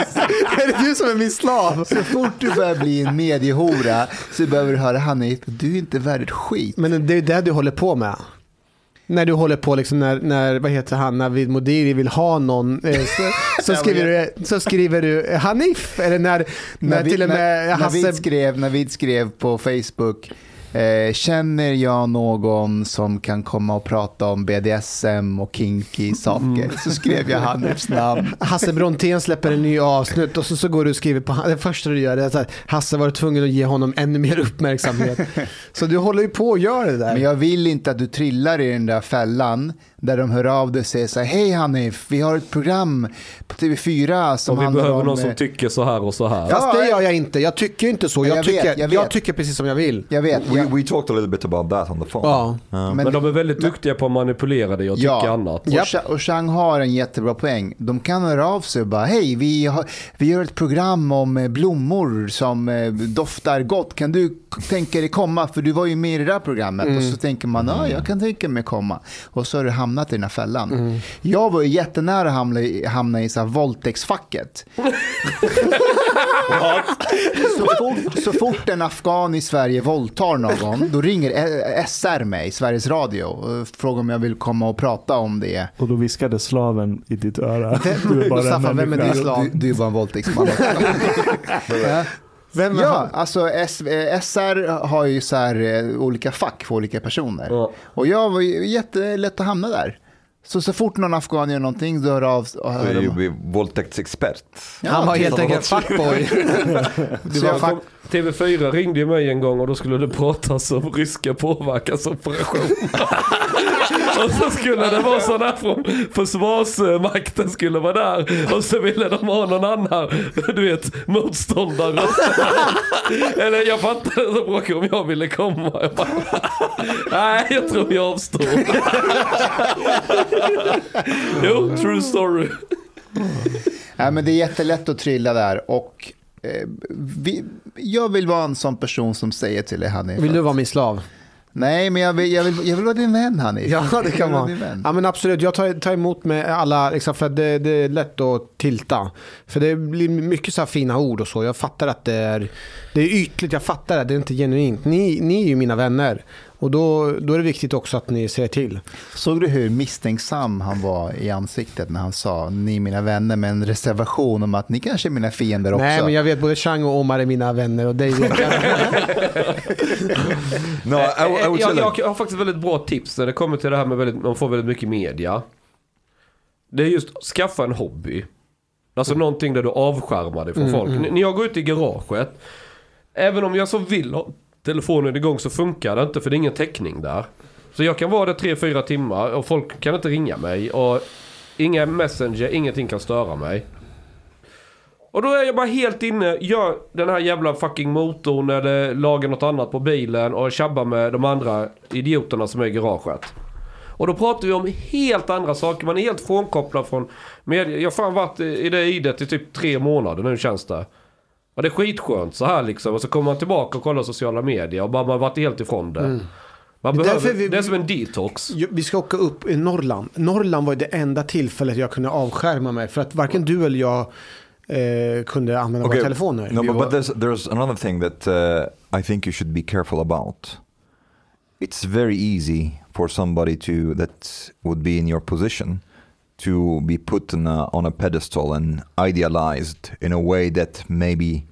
Är det du som är min slav? Så fort du börjar bli en mediehora så behöver du höra Hanif, du är inte värd ett skit. Men det är det du håller på med. När du håller på liksom när, när vad heter han, Navid Modiri vill ha någon eh, så, så, [laughs] skriver, du, så skriver du eh, Hanif. Eller när, när vi- till och med Hasse... Navid skrev, Navid skrev på Facebook, eh, känner jag någon som kan komma och prata om BDSM och kinky saker? Mm. Så skrev jag Hanifs namn. Hasse Brontén släpper en ny avsnitt och så, så går du och skriver på det första du gör är att Hasse var tvungen att ge honom ännu mer uppmärksamhet. Så du håller ju på och gör det där. Men jag vill inte att du trillar i den där fällan där de hör av dig och säger så här, hej Hanif, vi har ett program på TV4 som Och vi behöver om... någon som eh, tycker så här och så här. Ja, Fast det gör jag inte. Jag tycker inte så. Jag, Jag vet, tycker, jag jag, vet. tycker precis som jag vill. jag vet, We, jag, we talked a little bit about that on the phone. Ja. Um, Men de är väldigt duktiga på att manipulera dig och tycka Ja. annat. Och, och Chang har en jättebra poäng. De kan höra av sig och bara, hej, vi, har, vi gör ett program om eh, blommor som eh, doftar gott. Kan du tänka dig komma? För du var ju med i det där programmet. Och så tänker man, ja, jag kan tänka mig komma. Och så har du hamnat i den här fällan. Jag var ju jättenära att hamna i, hamna i så här våldtäktsfacket. [laughs] Så fort, så fort en afghan i Sverige våldtar någon, då ringer SR mig, Sveriges Radio, och frågar om jag vill komma och prata om det. Och då viskade slaven i ditt öra. Du är bara Staffan, vem är din slav? Du, du är bara en våldtäktsman. [laughs] Ja. Vem är Ja, han? alltså S- eh, SR har ju så här eh, olika fack för olika personer. Ja. Och jag var ju jättelätt att hamna där. Så så fort någon afghan gör någonting, då hör av hör you de. be våldtäktsexpert. Ja, han var helt enkelt fuckboy. [laughs] Så jag fack, TV4 ringde ju mig en gång och då skulle det pratas om ryska påverkansoperation. [laughs] [laughs] och så skulle det vara här från försvarsmakten skulle vara där. Och så ville de ha någon annan, du vet, motståndare. [laughs] Eller jag fattade så frågade om jag ville komma. Jag bara, [laughs] Nej, jag tror jag avstår. jo, true story. ja, men det är jättelätt att trilla där. Och eh, vi, jag vill vara en sån person som säger till dig, Hanif. Vill du vara min slav? Nej, men jag vill, jag, vill, jag vill vara din vän, Hanif. Ja, det kan vara vän. Ja, men absolut. Jag tar, tar emot med alla, liksom, för det, det är lätt att tilta. För det blir mycket så här fina ord och så. Jag fattar att det är, det är ytligt, jag fattar att det är inte genuint. Ni, ni är ju mina vänner. Och då, då är det viktigt också att ni säger till. Såg du hur misstänksam han var i ansiktet när han sa ni är mina vänner med en reservation om att ni kanske är mina fiender också? Nej, men jag vet både Chang och Omar är mina vänner och dig vet jag. [laughs] No, I, I jag, jag har faktiskt väldigt bra tips när det kommer till det här med väldigt, man får väldigt mycket media. Det är just skaffa en hobby. Alltså någonting där du avskärmar dig från folk. N- När jag går ut i garaget, även om jag så vill Telefonen telefonen igång så funkar det inte för det är ingen täckning där. Så jag kan vara där tre fyra timmar och folk kan inte ringa mig. Och inga messenger, ingenting kan störa mig. Och då är jag bara helt inne, gör den här jävla fucking motorn eller lagar något annat på bilen och tjabbar med de andra idioterna som är i garaget. Och då pratar vi om helt andra saker, man är helt frånkopplad från media. Jag har fan varit i det idet i typ tre månader nu känns det. Och det är skitskönt så här liksom. Och så kommer man tillbaka och kollar sociala medier och bara man har varit helt ifrån det. Man Det är behöver, därför vi- det är som en detox. Vi ska åka upp i Norrland. Norrland var det enda tillfället jag kunde avskärma mig. För att varken du eller jag eh, kunde använda våra telefoner. No, Vi but, var- but there's there's another thing that uh, I think you should be careful about. It's very easy for somebody to that would be in your position to be put on a, on a pedestal and idealized in a way that maybe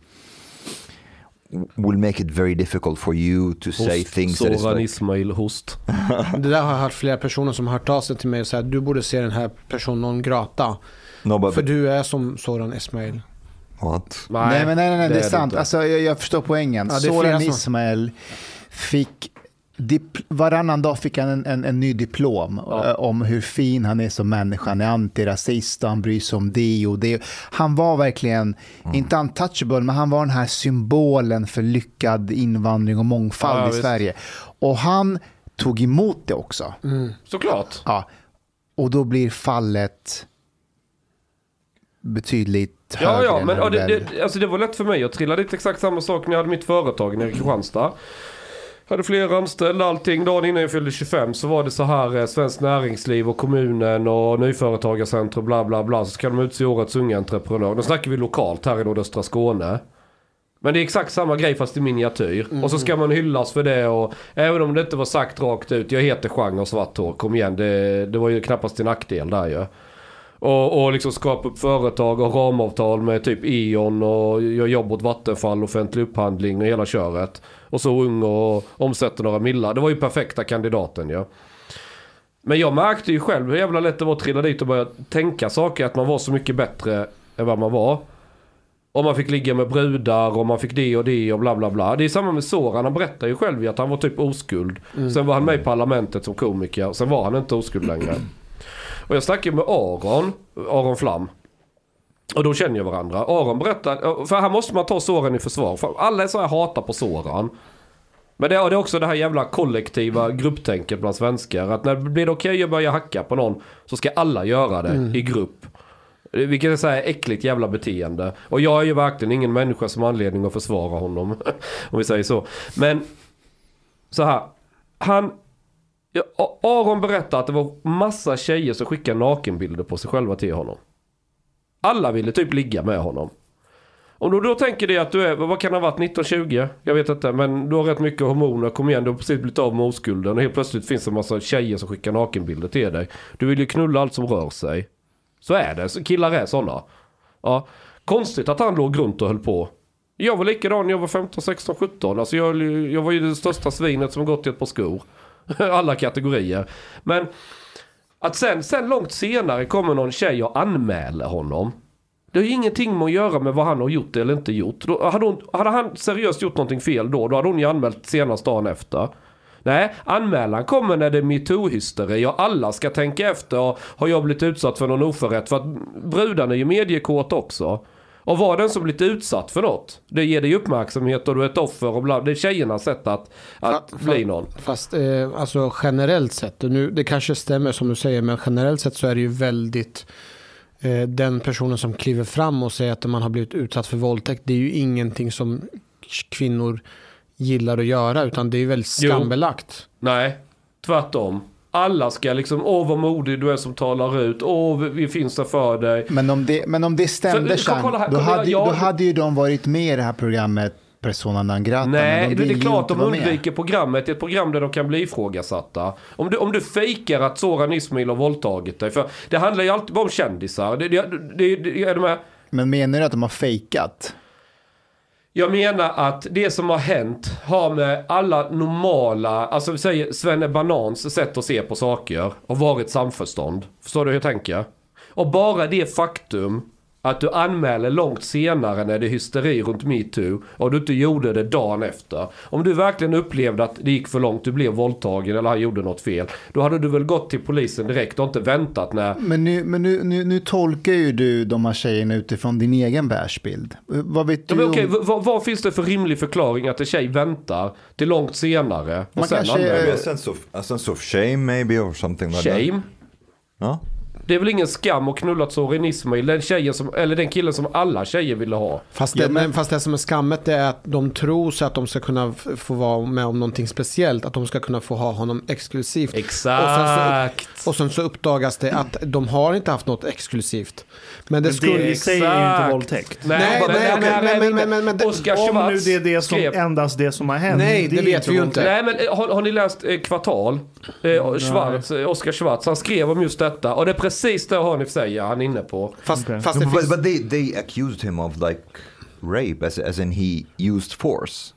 will make it very difficult for you to say Host, things that is like, Ismail Host. [laughs] [laughs] Det där har jag hört flera personer som har hört av sig till mig och sagt du borde se den här personen grata. no but, För du är som Soran Esmail. what Nej, men nej, nej, nej det är sant. inte. Alltså, jag, jag förstår poängen. Ja, det Soran som- Ismail fick dip, varannan dag fick han en, en, en ny diplom Ja. eh, om hur fin han är som människa. Han är antirasist och han bryr sig om det och det. Han var verkligen, Mm. inte untouchable, men han var den här symbolen för lyckad invandring och mångfald Ja, i visst. Sverige. Och han tog emot det också. Såklart. Ja. Och då blir fallet betydligt Ja, högre. ja, men ja, det, det, alltså det var lätt för mig. Jag trillade dit exakt samma sak när jag hade mitt företag nere i Kristianstad. Hade flera anställda, allting. Dagen innan jag fyllde 25 så var det så här eh, Svenskt Näringsliv och kommunen och Nyföretagarcentrum bla bla bla. Så ska de utse årets unga entreprenör. Då snackar vi lokalt här i nordöstra Skåne. Men det är exakt samma grej fast i miniatyr. Och så ska man hyllas för det och även om det inte var sagt rakt ut. Jag heter Chang och svart hår, kom igen. Det, det var ju knappast till nackdel där ju. Och, och liksom skapa upp företag och ramavtal med typ E.ON och gör jobb åt Vattenfall, offentlig upphandling och hela köret. Och så ung och omsätter några millar. Det var ju perfekta kandidaten ja. Men jag märkte ju själv hur jävla lätt det var att trilla dit och börja tänka saker. Att man var så mycket bättre än vad man var. Och man fick ligga med brudar och man fick det och det och bla bla bla. Det är samma med Soran. Han berättar ju själv att han var typ oskuld. Sen var han med i Parlamentet som komiker. Sen var han inte oskuld längre. Och jag snackade med Aron, Aron Flam. Och då känner jag varandra. Aron berättar, för här måste man ta Soran i försvar. För alla är så här hatar på Soran. Men det är, det också det här jävla kollektiva grupptänket bland svenskar. Att när det blir okej att börja hacka på någon så ska alla göra det i grupp. Vilket är så här äckligt jävla beteende. Och jag är ju verkligen ingen människa som har anledning att försvara honom. [laughs] om vi säger så. Men så här. Han... Ja, Aron berättar att det var massa tjejer som skickade nakenbilder på sig själva till honom. Alla ville typ ligga med honom. Om du då tänker dig att du är, vad kan det ha varit, 1920? Jag vet inte, men du har rätt mycket hormoner, kom igen, du har precis blivit av med oskulden och helt plötsligt finns det en massa tjejer som skickar nakenbilder till dig. Du vill ju knulla allt som rör sig. Så är det, så killar är sådana. Ja. Konstigt att han låg runt och höll på. Jag var likadan när jag var 15, 16, 17. Alltså jag, jag var ju det största svinet som gått i ett par skor. [laughs] Alla kategorier. Men att sen, sen långt senare kommer någon tjej och anmäler honom. Det har ju ingenting med att göra med vad han har gjort eller inte gjort. Då, hade, hon, hade han seriöst gjort någonting fel då, då hade hon ju anmält senast dagen efter. Nej, anmälan kommer när det är metoo-hysteri och alla ska tänka efter. Och har jag blivit utsatt för någon oförrätt? För att brudarna är ju mediekåta också. Och var den som blivit utsatt för något, det ger dig uppmärksamhet och du är ett offer och bla, Det är tjejernas sätt att, att Fa- bli någon. Fast eh, alltså generellt sett, nu, det kanske stämmer som du säger, men generellt sett så är det ju väldigt eh, den personen som kliver fram och säger att man har blivit utsatt för våldtäkt, det är ju ingenting som kvinnor gillar att göra, utan det är ju väldigt Jo. skambelagt. Nej, tvärtom. Alla ska liksom, åh vad modig du är som talar ut, åh vi- finns där för dig. Men om det, men om det stämde, Jean, då, hade, jag- då hade ju de varit med i det här programmet Persona non grata. Nej, de det är klart de vara med. undviker programmet. Det är ett program där de kan bli ifrågasatta. Om du, om du fejkar att Soran Ismail har våldtagit dig. För det handlar ju alltid bara om kändisar. Det, det, det, det, är de här, Men menar du att de har fejkat? Jag menar att det som har hänt har med alla normala, alltså vi säger Svenne Banans sätt att se på saker och varit samförstånd. Förstår du hur jag tänker? Och bara det faktum att du anmäler långt senare när det är hysteri runt metoo och du inte gjorde det dagen efter. Om du verkligen upplevde att det gick för långt, du blev våldtagen eller han gjorde något fel. Då hade du väl gått till polisen direkt och inte väntat när... Men, nu, men nu, nu, nu tolkar ju du de här tjejerna utifrån din egen världsbild. Vad vet Ja, du men okej, om... vad, vad finns det för rimlig förklaring att en tjej väntar till långt senare och Man sen kanske- anmäler? Maybe a sense of a sense of shame, maybe, or something like that. Shame? Huh? Det är väl ingen skam att knulla Sorin Ismail, den tjejen som, eller den killen som alla tjejer ville ha. Fast, Ja, det, men- men... fast det som är skammet är att de tror sig att de ska kunna få vara med om någonting speciellt. Att de ska kunna få ha honom exklusivt. Exakt. Och sen så uppdagas det att de har inte haft något exklusivt. Men det Men skulle... det i sig är ju inte våldtäkt. Nej, Nej, men, nej, här men- är men- inte- men- men det- Oscar Om nu det är det som, skrev- endast det som har hänt. Nej, det är vet vi ju inte. Nej men eh, har, har ni läst eh, Kvartal? Eh, Schwarz, eh, Oscar Schwarz, han skrev om just detta. Och det är precis det Hanif säger, han är inne på. Fast, Okej. fast det No, but, finns... but they, they accused him of like rape, as, as in he used force.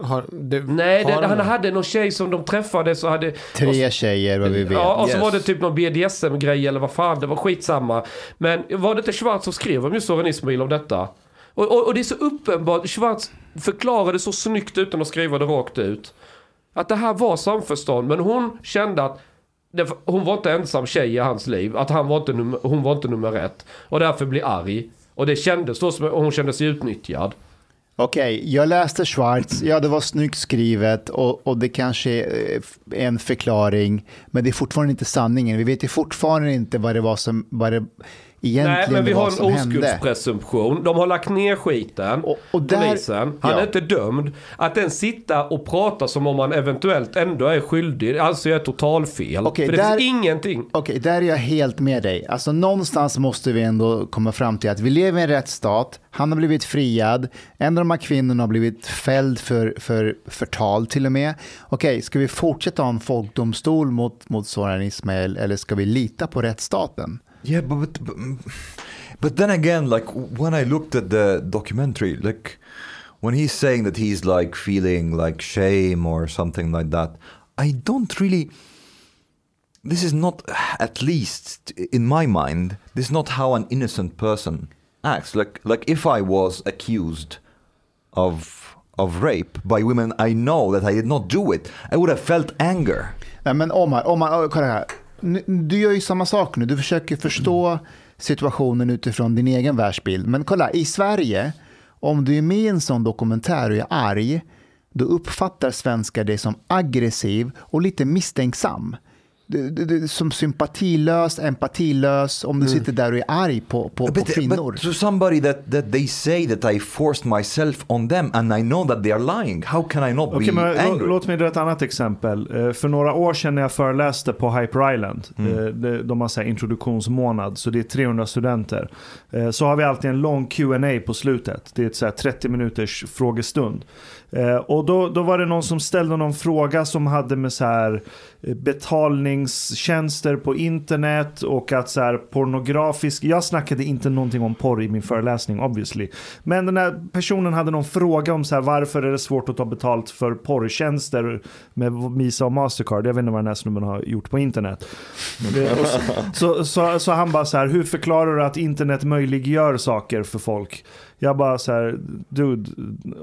Har, det, Nej, har det, de han hade någon tjej som de träffade så hade... Tre tjejer vad vi vet. Ja, och så Yes. var det typ någon BDSM-grej eller vad fan, det var skitsamma. Men var det inte Schwarz som skrev om just Soran Ismail om detta? Och, och, och det är så uppenbart, Schwarz förklarade så snyggt utan att skriva det rakt ut. Att det här var samförstånd, men hon kände att hon var inte ensam tjej i hans liv. Att han var inte num, hon var inte nummer ett. Och därför blir arg. Och det kändes då som hon kände sig utnyttjad. Okej, jag läste Schwarz, ja det var snyggt skrivet och, och det kanske är eh, en förklaring, men det är fortfarande inte sanningen. Vi vet ju fortfarande inte vad det var som, vad det egentligen Nej, men vi har en hände. oskuldspresumtion. De har lagt ner skiten. Och- och där- polisen. Han Ja. är inte dömd. Att den sitta och prata som om han eventuellt ändå är skyldig, alltså är totalfel. Okej, För det där- finns ingenting. Okej, där är jag helt med dig. Alltså någonstans måste vi ändå komma fram till att vi lever i en rättsstat. Han har blivit friad. En av de här kvinnorna har blivit fälld för, för förtal till och med. Okej, ska vi fortsätta ha en folkdomstol mot, mot Soran Ismail eller ska vi lita på rättsstaten? Yeah, but, but but then again, like when I looked at the documentary, like when he's saying that he's like feeling like shame or something like that, I don't really. This is not, at least in my mind, this is not how an innocent person acts. Like like if I was accused of of rape by women I know that I did not do it, I would have felt anger. Men Omar, oh Omar oh oh, kolla här. Du gör ju samma sak nu. Du försöker förstå situationen utifrån din egen världsbild. Men kolla, i Sverige, om du är med i en sån dokumentär och är arg, då uppfattar svenskar dig som aggressiv och lite misstänksam som sympatilös, empatilös, om du sitter där och är arg på, på, på But, kvinnor. but to somebody that, that they say that I forced myself on them and I know that they are lying, how can I not Okej, be angry? låt mig dra ett annat exempel. Eh, För några år sedan när jag föreläste på Hyper Island, eh, de- de har så här introduktionsmånad, så det är 300 studenter. Eh, Så har vi alltid en lång Q&A på slutet. Det är ett så här 30 minuters frågestund. Eh, Och då, då var det någon som ställde någon fråga som hade med så här eh, betalningstjänster på internet och att så här pornografisk, jag snackade inte någonting om porr i min föreläsning obviously. Men den här personen hade någon fråga om så här varför är det svårt att ta betalt för porrtjänster med Visa och Mastercard. Jag vet inte vad den här snubben har gjort på internet. Så, så, så, så han bara så här, hur förklarar du att internet möjliggör saker för folk? Jag bara så här, dude,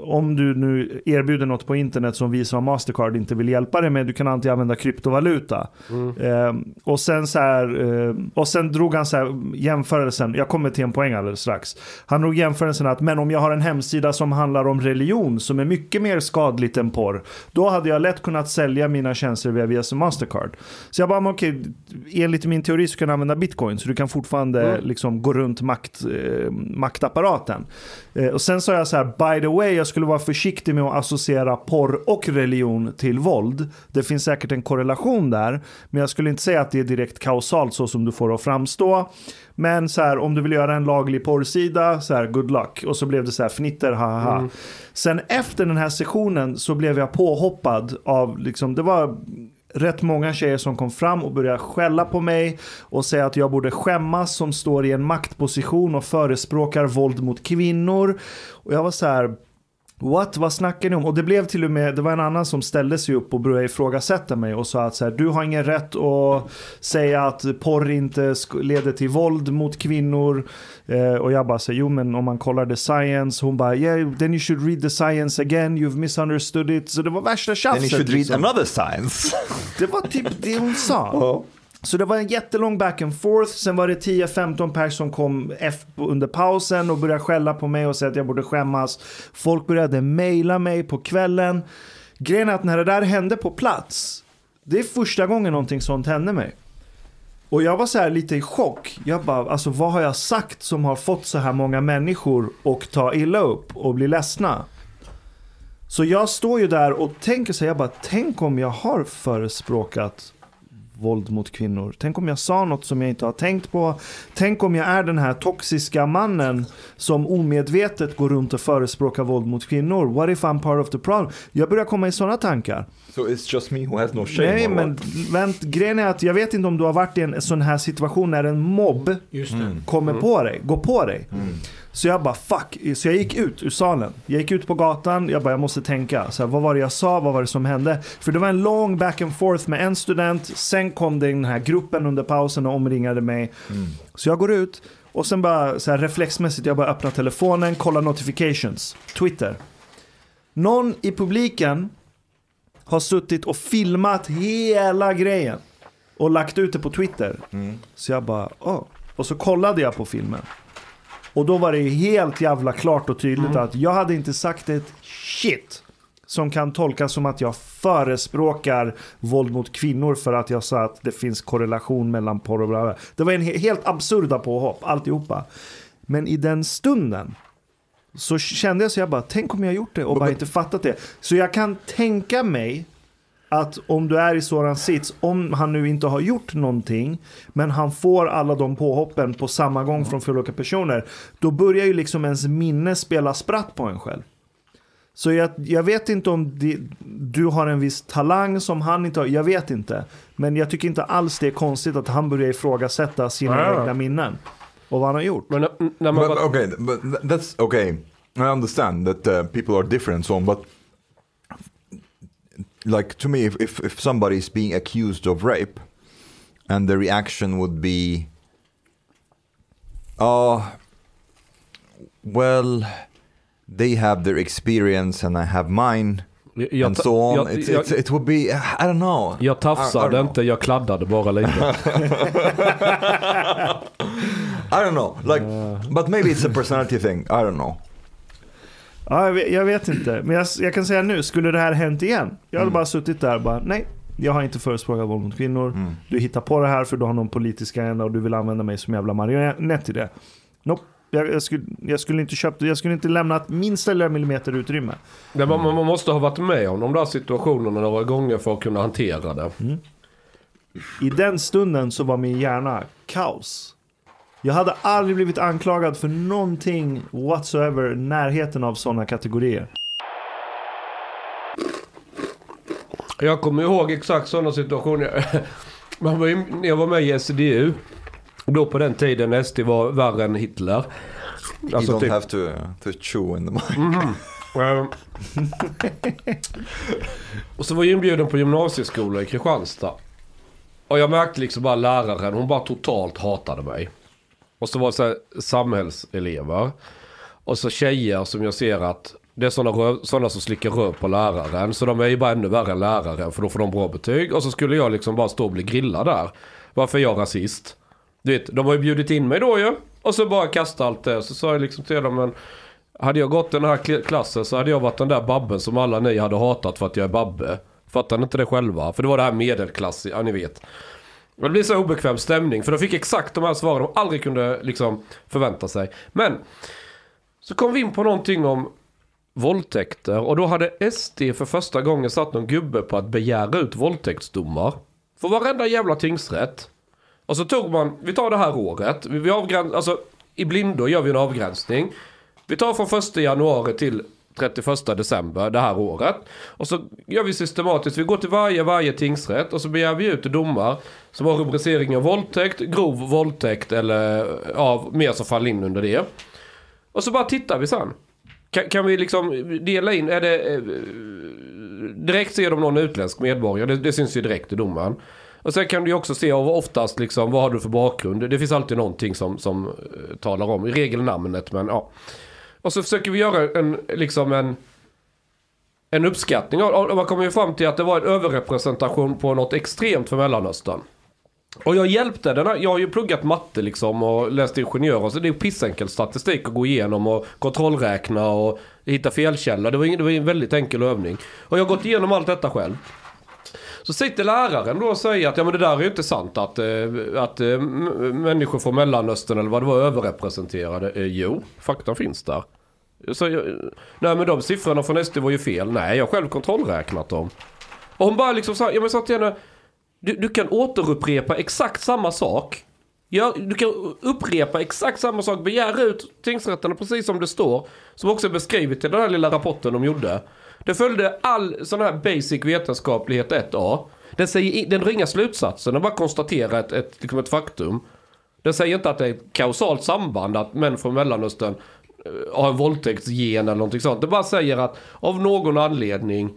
om du nu erbjuder något på internet som Visa och Mastercard inte vill hjälpa dig med, du kan alltid använda kryptovaluta. Eh, och sen så här, eh, och sen drog han så här jämförelsen, jag kommer till en poäng alldeles strax. Han drog jämförelsen att, men om jag har en hemsida som handlar om religion, som är mycket mer skadligt än porr, då hade jag lätt kunnat sälja mina tjänster via Visa och Mastercard. Så jag bara, men okej, enligt min teori så kan du använda bitcoin, så du kan fortfarande liksom gå runt makt, eh, maktapparaten. Eh, och sen sa jag så här, by the way, jag skulle vara försiktig med att associera porr och religion till våld. Det finns säkert en korrelation där, men jag skulle inte säga att det är direkt kausalt så som du får att framstå. Men så här, om du vill göra en laglig porrsida, så här, good luck. Och så blev det så här fnitter, ha ha. Sen efter den här sessionen så blev jag påhoppad av, liksom, det var rätt många tjejer som kom fram och började skälla på mig och säga att jag borde skämmas som står i en maktposition och förespråkar våld mot kvinnor. Och jag var så här, What? Vad snackar ni om? Och det blev till och med, det var en annan som ställde sig upp och började ifrågasätta mig och sa att så här, du har ingen rätt att säga att porr inte leder till våld mot kvinnor. Eh, och jag bara säger, jo men om man kollar the science, hon bara, yeah, then you should read the science again, you've misunderstood it. Så det var värsta Then you tjafset. should read liksom. another science. Det var typ det hon sa. Så det var en jättelång back and forth. Sen var det 10-15 pers som kom F under pausen och började skälla på mig och säga att jag borde skämmas. Folk började mejla mig på kvällen. Grejen är att när det där hände på plats, det är första gången någonting sånt hände mig. Och jag var så här lite i chock. Jag bara, alltså vad har jag sagt som har fått så här många människor att ta illa upp och bli ledsna? Så jag står ju där och tänker så här, jag bara, tänk om jag har förespråkat våld mot kvinnor. Tänk om jag sa något som jag inte har tänkt på. Tänk om jag är den här toxiska mannen som omedvetet går runt och förespråkar våld mot kvinnor. What if I'm part of the problem? Jag börjar komma i sådana tankar so it's just me who has no shame. Nej, men vänt, grejen är att jag vet inte om du har varit i en sån här situation när en mobb Just det. kommer på dig, går på dig. Så jag bara fuck, så jag gick ut ur salen. Jag gick ut på gatan, jag bara jag måste tänka. Så här, vad var det jag sa, vad var det som hände? För det var en lång back and forth med en student. Sen kom den här gruppen under pausen och omringade mig. Så jag går ut och sen bara så här reflexmässigt, jag bara öppnar telefonen, kollar notifications, Twitter. Någon i publiken har suttit och filmat hela grejen. Och lagt ut det på Twitter. Så jag bara, åh. Och så kollade jag på filmen. Och då var det helt jävla klart och tydligt att jag hade inte sagt ett shit. Som kan tolkas som att jag förespråkar våld mot kvinnor för att jag sa att det finns korrelation mellan porr och bla bla. Det var en he- helt absurda påhopp, alltihopa. Men i den stunden så kände jag så jag bara, tänk om jag gjort det och bara inte fattat det. Så jag kan tänka mig att om du är i sådan sits, om han nu inte har gjort någonting, men han får alla de påhoppen på samma gång från flera olika personer, då börjar ju liksom ens minne spela spratt på en själv. Så jag, jag vet inte om det, du har en viss talang som han inte har, jag vet inte. Men jag tycker inte alls det är konstigt att han börjar ifrågasätta sina egna minnen. Och vad han har gjort. Men när, man But, bara, okay, but th- that's okay. I understand that uh, people are different, so on. But like to me, if, if if somebody is being accused of rape, and the reaction would be, "Oh, well, they have their experience and I have mine," jag, and so on, jag, it's, jag, it's, it would be, I don't know. jag I- I tafsade don't know. inte, jag kladdade bara lite. [laughs] [laughs] I don't know. Like, but maybe it's a personality thing. I don't know. Ja, jag vet, jag vet inte. Men jag, jag kan säga nu, skulle det här hänt igen? Jag hade bara suttit där och bara, nej. Jag har inte förespråkat våld mot kvinnor. Mm. Du hittar på det här för du har någon politisk agenda och du vill använda mig som jävla marionett i det. Nope. Jag, jag, skulle, jag, skulle inte köpt, jag skulle inte lämnat minsta lilla millimeter utrymme. Det, man, man måste ha varit med om de där situationerna några gånger för att kunna hantera det. I den stunden så var min hjärna kaos. Jag hade aldrig blivit anklagad för någonting whatsoever närheten av sådana kategorier. Jag kommer ihåg exakt sådana situationer. [laughs] Man var jag var med i SDU. Då på den tiden SD var värre än Hitler. you Alltså don't typ, have to, to chew in the mic. Ehm. och så var jag inbjuden på gymnasieskola i Kristianstad. Och jag märkte liksom bara läraren, hon bara totalt hatade mig. Och så var det så här samhällselever. Och så tjejer som jag ser att det är sådana, röv, sådana som slickar röv på läraren. Så de är ju bara ännu värre än läraren för då får de bra betyg. Och så skulle jag liksom bara stå och bli grillad där. Varför är jag rasist? Du vet, de har ju bjudit in mig då ju. Och så bara kasta allt det. Så sa jag liksom till dem, men hade jag gått den här klassen så hade jag varit den där babben som alla ni hade hatat för att jag är babbe. Fattar ni inte det själva? För det var det här medelklass, ja ni vet. Det blir så obekväm stämning för de fick exakt de här svaren de aldrig kunde liksom förvänta sig. Men så kom vi in på någonting om våldtäkter och då hade SD för första gången satt någon gubbe på att begära ut våldtäktsdomar. För varenda jävla tingsrätt. Och så tog man, vi tar det här året, vi, avgränsar, avgräns, alltså i blindo gör vi en avgränsning. Vi tar från första januari till 31 december det här året. Och så gör vi systematiskt, vi går till varje, varje tingsrätt och så begär vi ut domar som har rubriceringen våldtäkt, grov våldtäkt eller ja, mer som faller in under det. Och så bara tittar vi sen. Kan, kan vi liksom dela in, är det... Eh, direkt ser de någon utländsk medborgare, det, det syns ju direkt i domen. Och sen kan du ju också se oftast liksom, vad har du för bakgrund? Det finns alltid någonting som, som eh, talar om, i regel namnet men ja. Och så försöker vi göra en, liksom en, en uppskattning av, och man kommer ju fram till att det var en överrepresentation på något extremt för Mellanöstern. Och jag hjälpte den här, jag har ju pluggat matte liksom och läst ingenjör så det är pissenkel statistik att gå igenom och kontrollräkna och hitta felkällor. Det var, ing- det var en väldigt enkel övning. Och jag har gått igenom allt detta själv. Så sitter läraren då och säger att ja men det där är ju inte sant att, eh, att eh, människor från Mellanöstern eller vad det var överrepresenterade. Eh, jo, fakta finns där. Så jag, nej men de siffrorna från SD var ju fel. Nej, jag har själv kontrollräknat dem. Och hon bara liksom sa, ja men sa till henne, du, du kan återupprepa exakt samma sak. Ja, du kan upprepa exakt samma sak, begära ut tingsrätterna precis som det står. Som också är beskrivet i den här lilla rapporten de gjorde. Det följde all sån här basic vetenskaplighet 1A. Den, säger, den drar inga slutsatser, den bara konstaterar ett, ett, liksom ett faktum. Den säger inte att det är ett kausalt samband att män från Mellanöstern eh, har en våldtäktsgen eller någonting sånt. Det bara säger att av någon anledning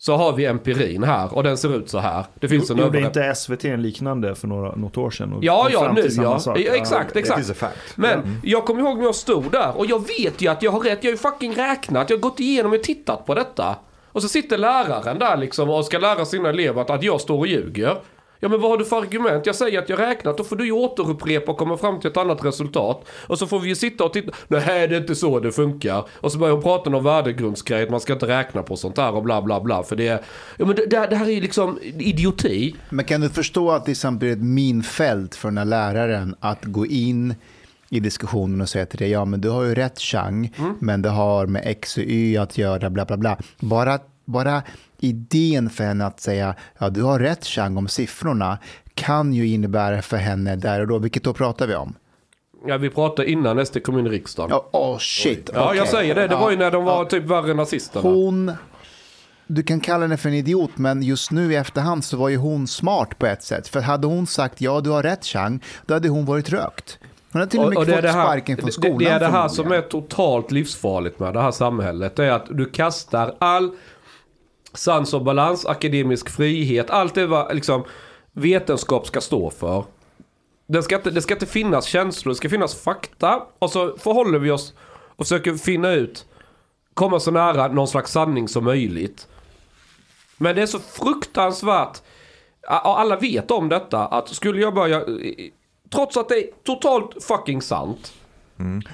så har vi empirin här och den ser ut så här. Det finns en Gjorde inte SVT en liknande för några, något år sedan? Och Ja, ja, nu ja. sak? Exakt, exakt. Men jag kommer ihåg när jag stod där och jag vet ju att jag har rätt. Jag har ju fucking räknat. Jag har gått igenom och tittat på detta. Och så sitter läraren där liksom och ska lära sina elever att, att jag står och ljuger. Ja men vad har du för argument? Jag säger att jag räknat, då får du ju återupprepa och komma fram till ett annat resultat. Och så får vi ju sitta och titta, nej det är inte så det funkar. Och så börjar hon prata om värdegrundsgrej, att man ska inte räkna på sånt här och bla bla bla. För det är, ja men det, det här är ju liksom idioti. Men kan du förstå att det samtidigt är ett minfält för den här läraren att gå in i diskussionen och säga till dig, ja men du har ju rätt Chang, men det har med X och Y att göra, bla bla bla. Bara, bara idén för henne att säga, ja du har rätt Chang om siffrorna, kan ju innebära för henne där och då, vilket då pratar vi om? Ja vi pratade innan SD kom in i riksdagen. Ja, oh, shit. Ja, jag säger det. Det var ju när de var ja. typ värre nazisterna. Hon, du kan kalla henne för en idiot, men just nu i efterhand så var ju hon smart på ett sätt. För hade hon sagt ja, du har rätt Chang, då hade hon varit rökt. Hon hade till och med fått sparken från skolan. det, det är det här som är totalt livsfarligt med det här samhället. Det är att du kastar all sans och balans, akademisk frihet, allt det vad liksom vetenskap ska stå för. Det ska, inte, det ska inte finnas känslor, det ska finnas fakta. Och så förhåller vi oss och försöker finna ut, komma så nära någon slags sanning som möjligt. Men det är så fruktansvärt, alla vet om detta, att skulle jag börja, trots att det är totalt fucking sant,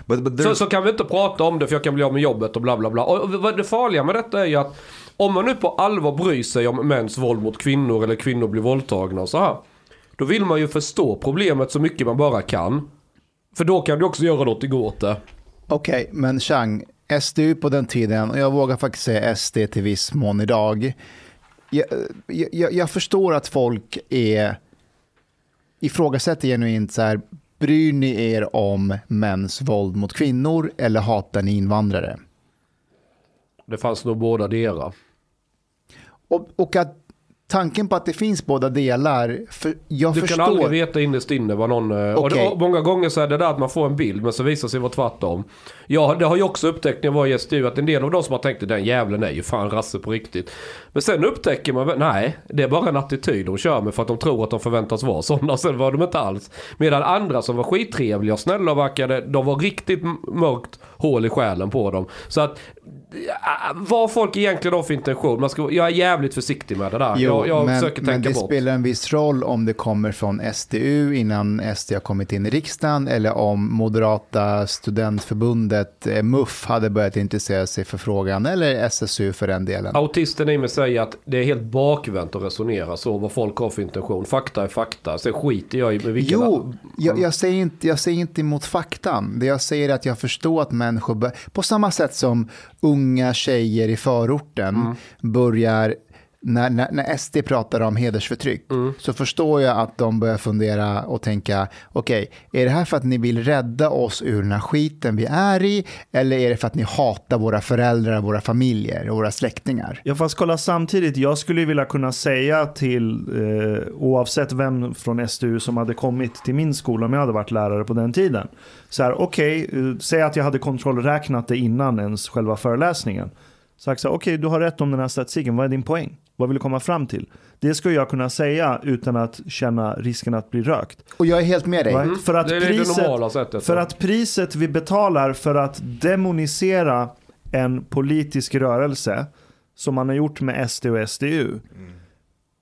But, but så, så kan vi inte prata om det för jag kan bli av med jobbet och bla bla bla. Och det farliga med detta är ju att om man nu på allvar bryr sig om mäns våld mot kvinnor eller kvinnor blir våldtagna och så här. Då vill man ju förstå problemet så mycket man bara kan. För då kan du också göra något åt det. Okej, men Chang, SDU på den tiden, och jag vågar faktiskt säga SD till viss mån idag. Jag, jag, jag förstår att folk är ifrågasätter genuint så här, bryr ni er om mäns våld mot kvinnor eller hatar ni invandrare? Det fanns nog båda delar. Och, och att tanken på att det finns båda delar, för jag Du förstår. kan aldrig veta innerst inne vad någon... eh, Och, det, många gånger så är det där att man får en bild men så visar sig vara tvärtom. Ja, det har jag också upptäckt när jag var i SDU att en del av de som har tänkt den jävlen är ju fan rasse på riktigt. Men sen upptäcker man, nej, det är bara en attityd de kör med för att de tror att de förväntas vara sådana. [laughs] Sen var de inte alls. Medan andra som var skittrevliga och snälla och verkade, de var riktigt mörkt hål i själen på dem. Så att, vad folk egentligen har för intention, man ska, jag är jävligt försiktig med det där. Jo, jag jag men, försöker men tänka det bort. spelar en viss roll om det kommer från SDU innan SD har kommit in i riksdagen eller om Moderata studentförbundet, eh, MUF, hade börjat intressera sig för frågan eller SSU för den delen. Autisten i mig säger att det är helt bakvänt att resonera så, vad folk har för intention. Fakta är fakta. Sen skiter jag i vilken... Jo, jag, jag, säger inte, jag säger inte emot faktan. Det jag säger är att jag förstår att människor, bör, på samma sätt som unga tjejer i förorten Mm. börjar, när, när, när SD pratar om hedersförtryck, Mm. så förstår jag att de börjar fundera och tänka, okej, är det här för att ni vill rädda oss ur den här skiten vi är i, eller är det för att ni hatar våra föräldrar, våra familjer och våra släktingar? Ja fast kolla samtidigt, jag skulle vilja kunna säga till eh, oavsett vem från SDU som hade kommit till min skola om jag hade varit lärare på den tiden. Så här, okej, eh, säg att jag hade kontrollräknat det innan ens själva föreläsningen. Sagt så här, okej du har rätt om den här statistiken, vad är din poäng? Vad vill du komma fram till? Det skulle jag kunna säga utan att känna risken att bli rökt. Och jag är helt med dig. Right? För, att Mm. Det är det priset, normala sättet. för att priset vi betalar för att demonisera en politisk rörelse som man har gjort med SD och SDU.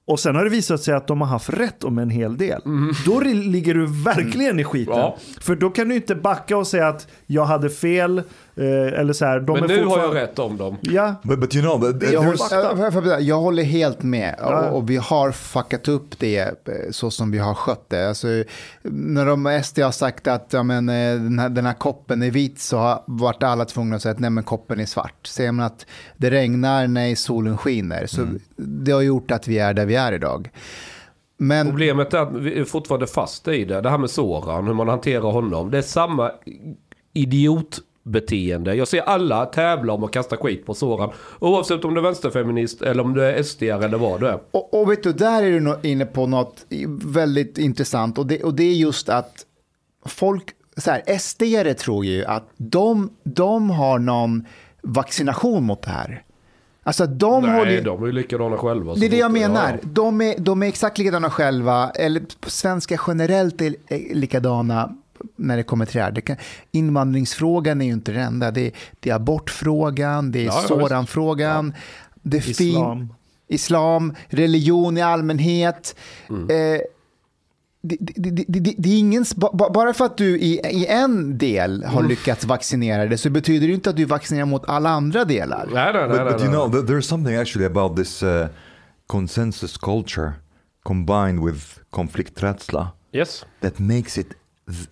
Och sen har det visat sig att de har haft rätt om en hel del. Då ri- ligger du verkligen i skiten. Ja. För då kan du inte backa och säga att jag hade fel. Eh, eller så här, de Men är nu har jag rätt om dem. Ja, But, but you know, that Jag, håller, jag, håller helt med Ja. och, och vi har fuckat upp det eh, så som vi har skött det. Alltså, när de SD har sagt att ja, men, eh, den, här, den här koppen är vit så har varit alla tvungna att säga att nej men koppen är svart. Säger man att det regnar när solen skiner så det har gjort att vi är där vi är idag. Men Problemet är att vi är fortfarande fast i det. Det här med Soran, hur man hanterar honom. Det är samma idiotbeteende. Jag ser alla tävla om att kasta skit på Soran. Oavsett om du är vänsterfeminist eller om du är SD eller vad du är. Och, och vet du, där är du inne på något väldigt intressant och det, och det är just att folk, så här, SD tror ju att de, de har någon vaccination mot det här. Alltså de håller Nej, ju- de är ju likadana själva. det är det jag menar. Ja. De, är, de är exakt likadana själva, eller svenskar generellt är likadana när det kommer till det här. Det kan, invandringsfrågan är ju inte det enda. Det är, det är abortfrågan, det är Ja, ja. Soran-frågan, det är fin- islam. islam, religion i allmänhet. Mm. Eh, det, det, det, det, det är ingen, ba- ba- bara för att du i, i en del Mm. har lyckats vaccinera dig så betyder det inte att du vaccinerar mot alla andra delar. Nej, nej, nej. but, but you know, th- there's something actually about this uh, consensus culture combined with konflikträdsla Yes. that makes it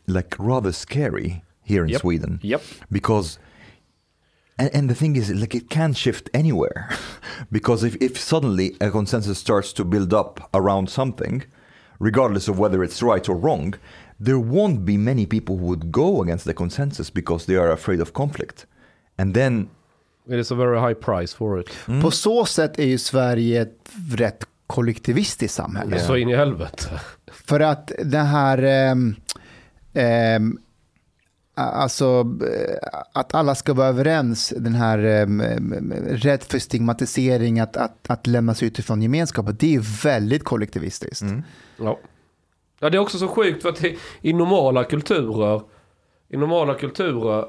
like rather scary here in Yep. Sweden. Yep. because and, and the thing is like it can shift anywhere [laughs] because if, if suddenly a consensus starts to build up around something regardless of whether it's right or wrong there won't be many people who would go against the consensus because they are afraid of conflict and then It is a very high price for it. På så sätt är ju Sverige ett rätt kollektivistiskt samhälle. Så in i helvete. För att det här, ehm, ehm, alltså eh, att alla ska vara överens, den här um, rädd för stigmatisering, att, att, att lämnas utifrån gemenskapen, det är ju väldigt kollektivistiskt. Ja. ja, det är också så sjukt för att i, i normala kulturer, i normala kulturer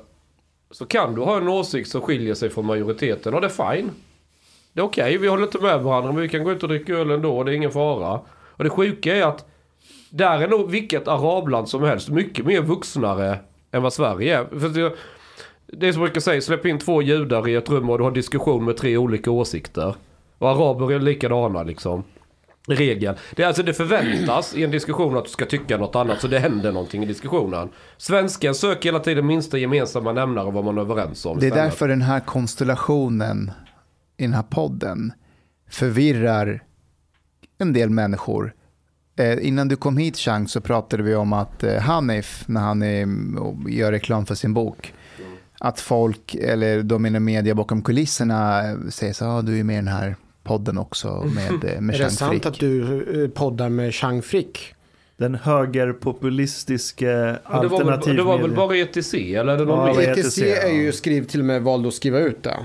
så kan du ha en åsikt som skiljer sig från majoriteten och det är fine. Det är okej, vi håller inte med varandra men vi kan gå ut och dricka öl ändå och det är ingen fara. Och det sjuka är att där är nog vilket arabland som helst mycket mer vuxnare än vad Sverige är. För det, det är som jag brukar säga, släpp in två judar i ett rum och du har diskussion med tre olika åsikter. Och araber är likadana liksom. Regel. Det, är alltså, det förväntas i en diskussion att du ska tycka något annat så det händer någonting i diskussionen. Svensken söker hela tiden minsta gemensamma nämnare och vad man är överens om. Det är istället. därför den här konstellationen i den här podden förvirrar en del människor. Eh, innan du kom hit Chang så pratade vi om att eh, Hanif, när han är, och gör reklam för sin bok, att folk, eller de inom media bakom kulisserna, eh, säger så ah, du är med i den här podden också med, med [laughs] Är det Chang sant Frick. att du poddar med Chang Frick? Den högerpopulistiska Ja, det, var väl, alternativ det var väl bara ETC eller är det någon Ja, ETC ETC, är ju skriv, till och med vald att skriva ut det.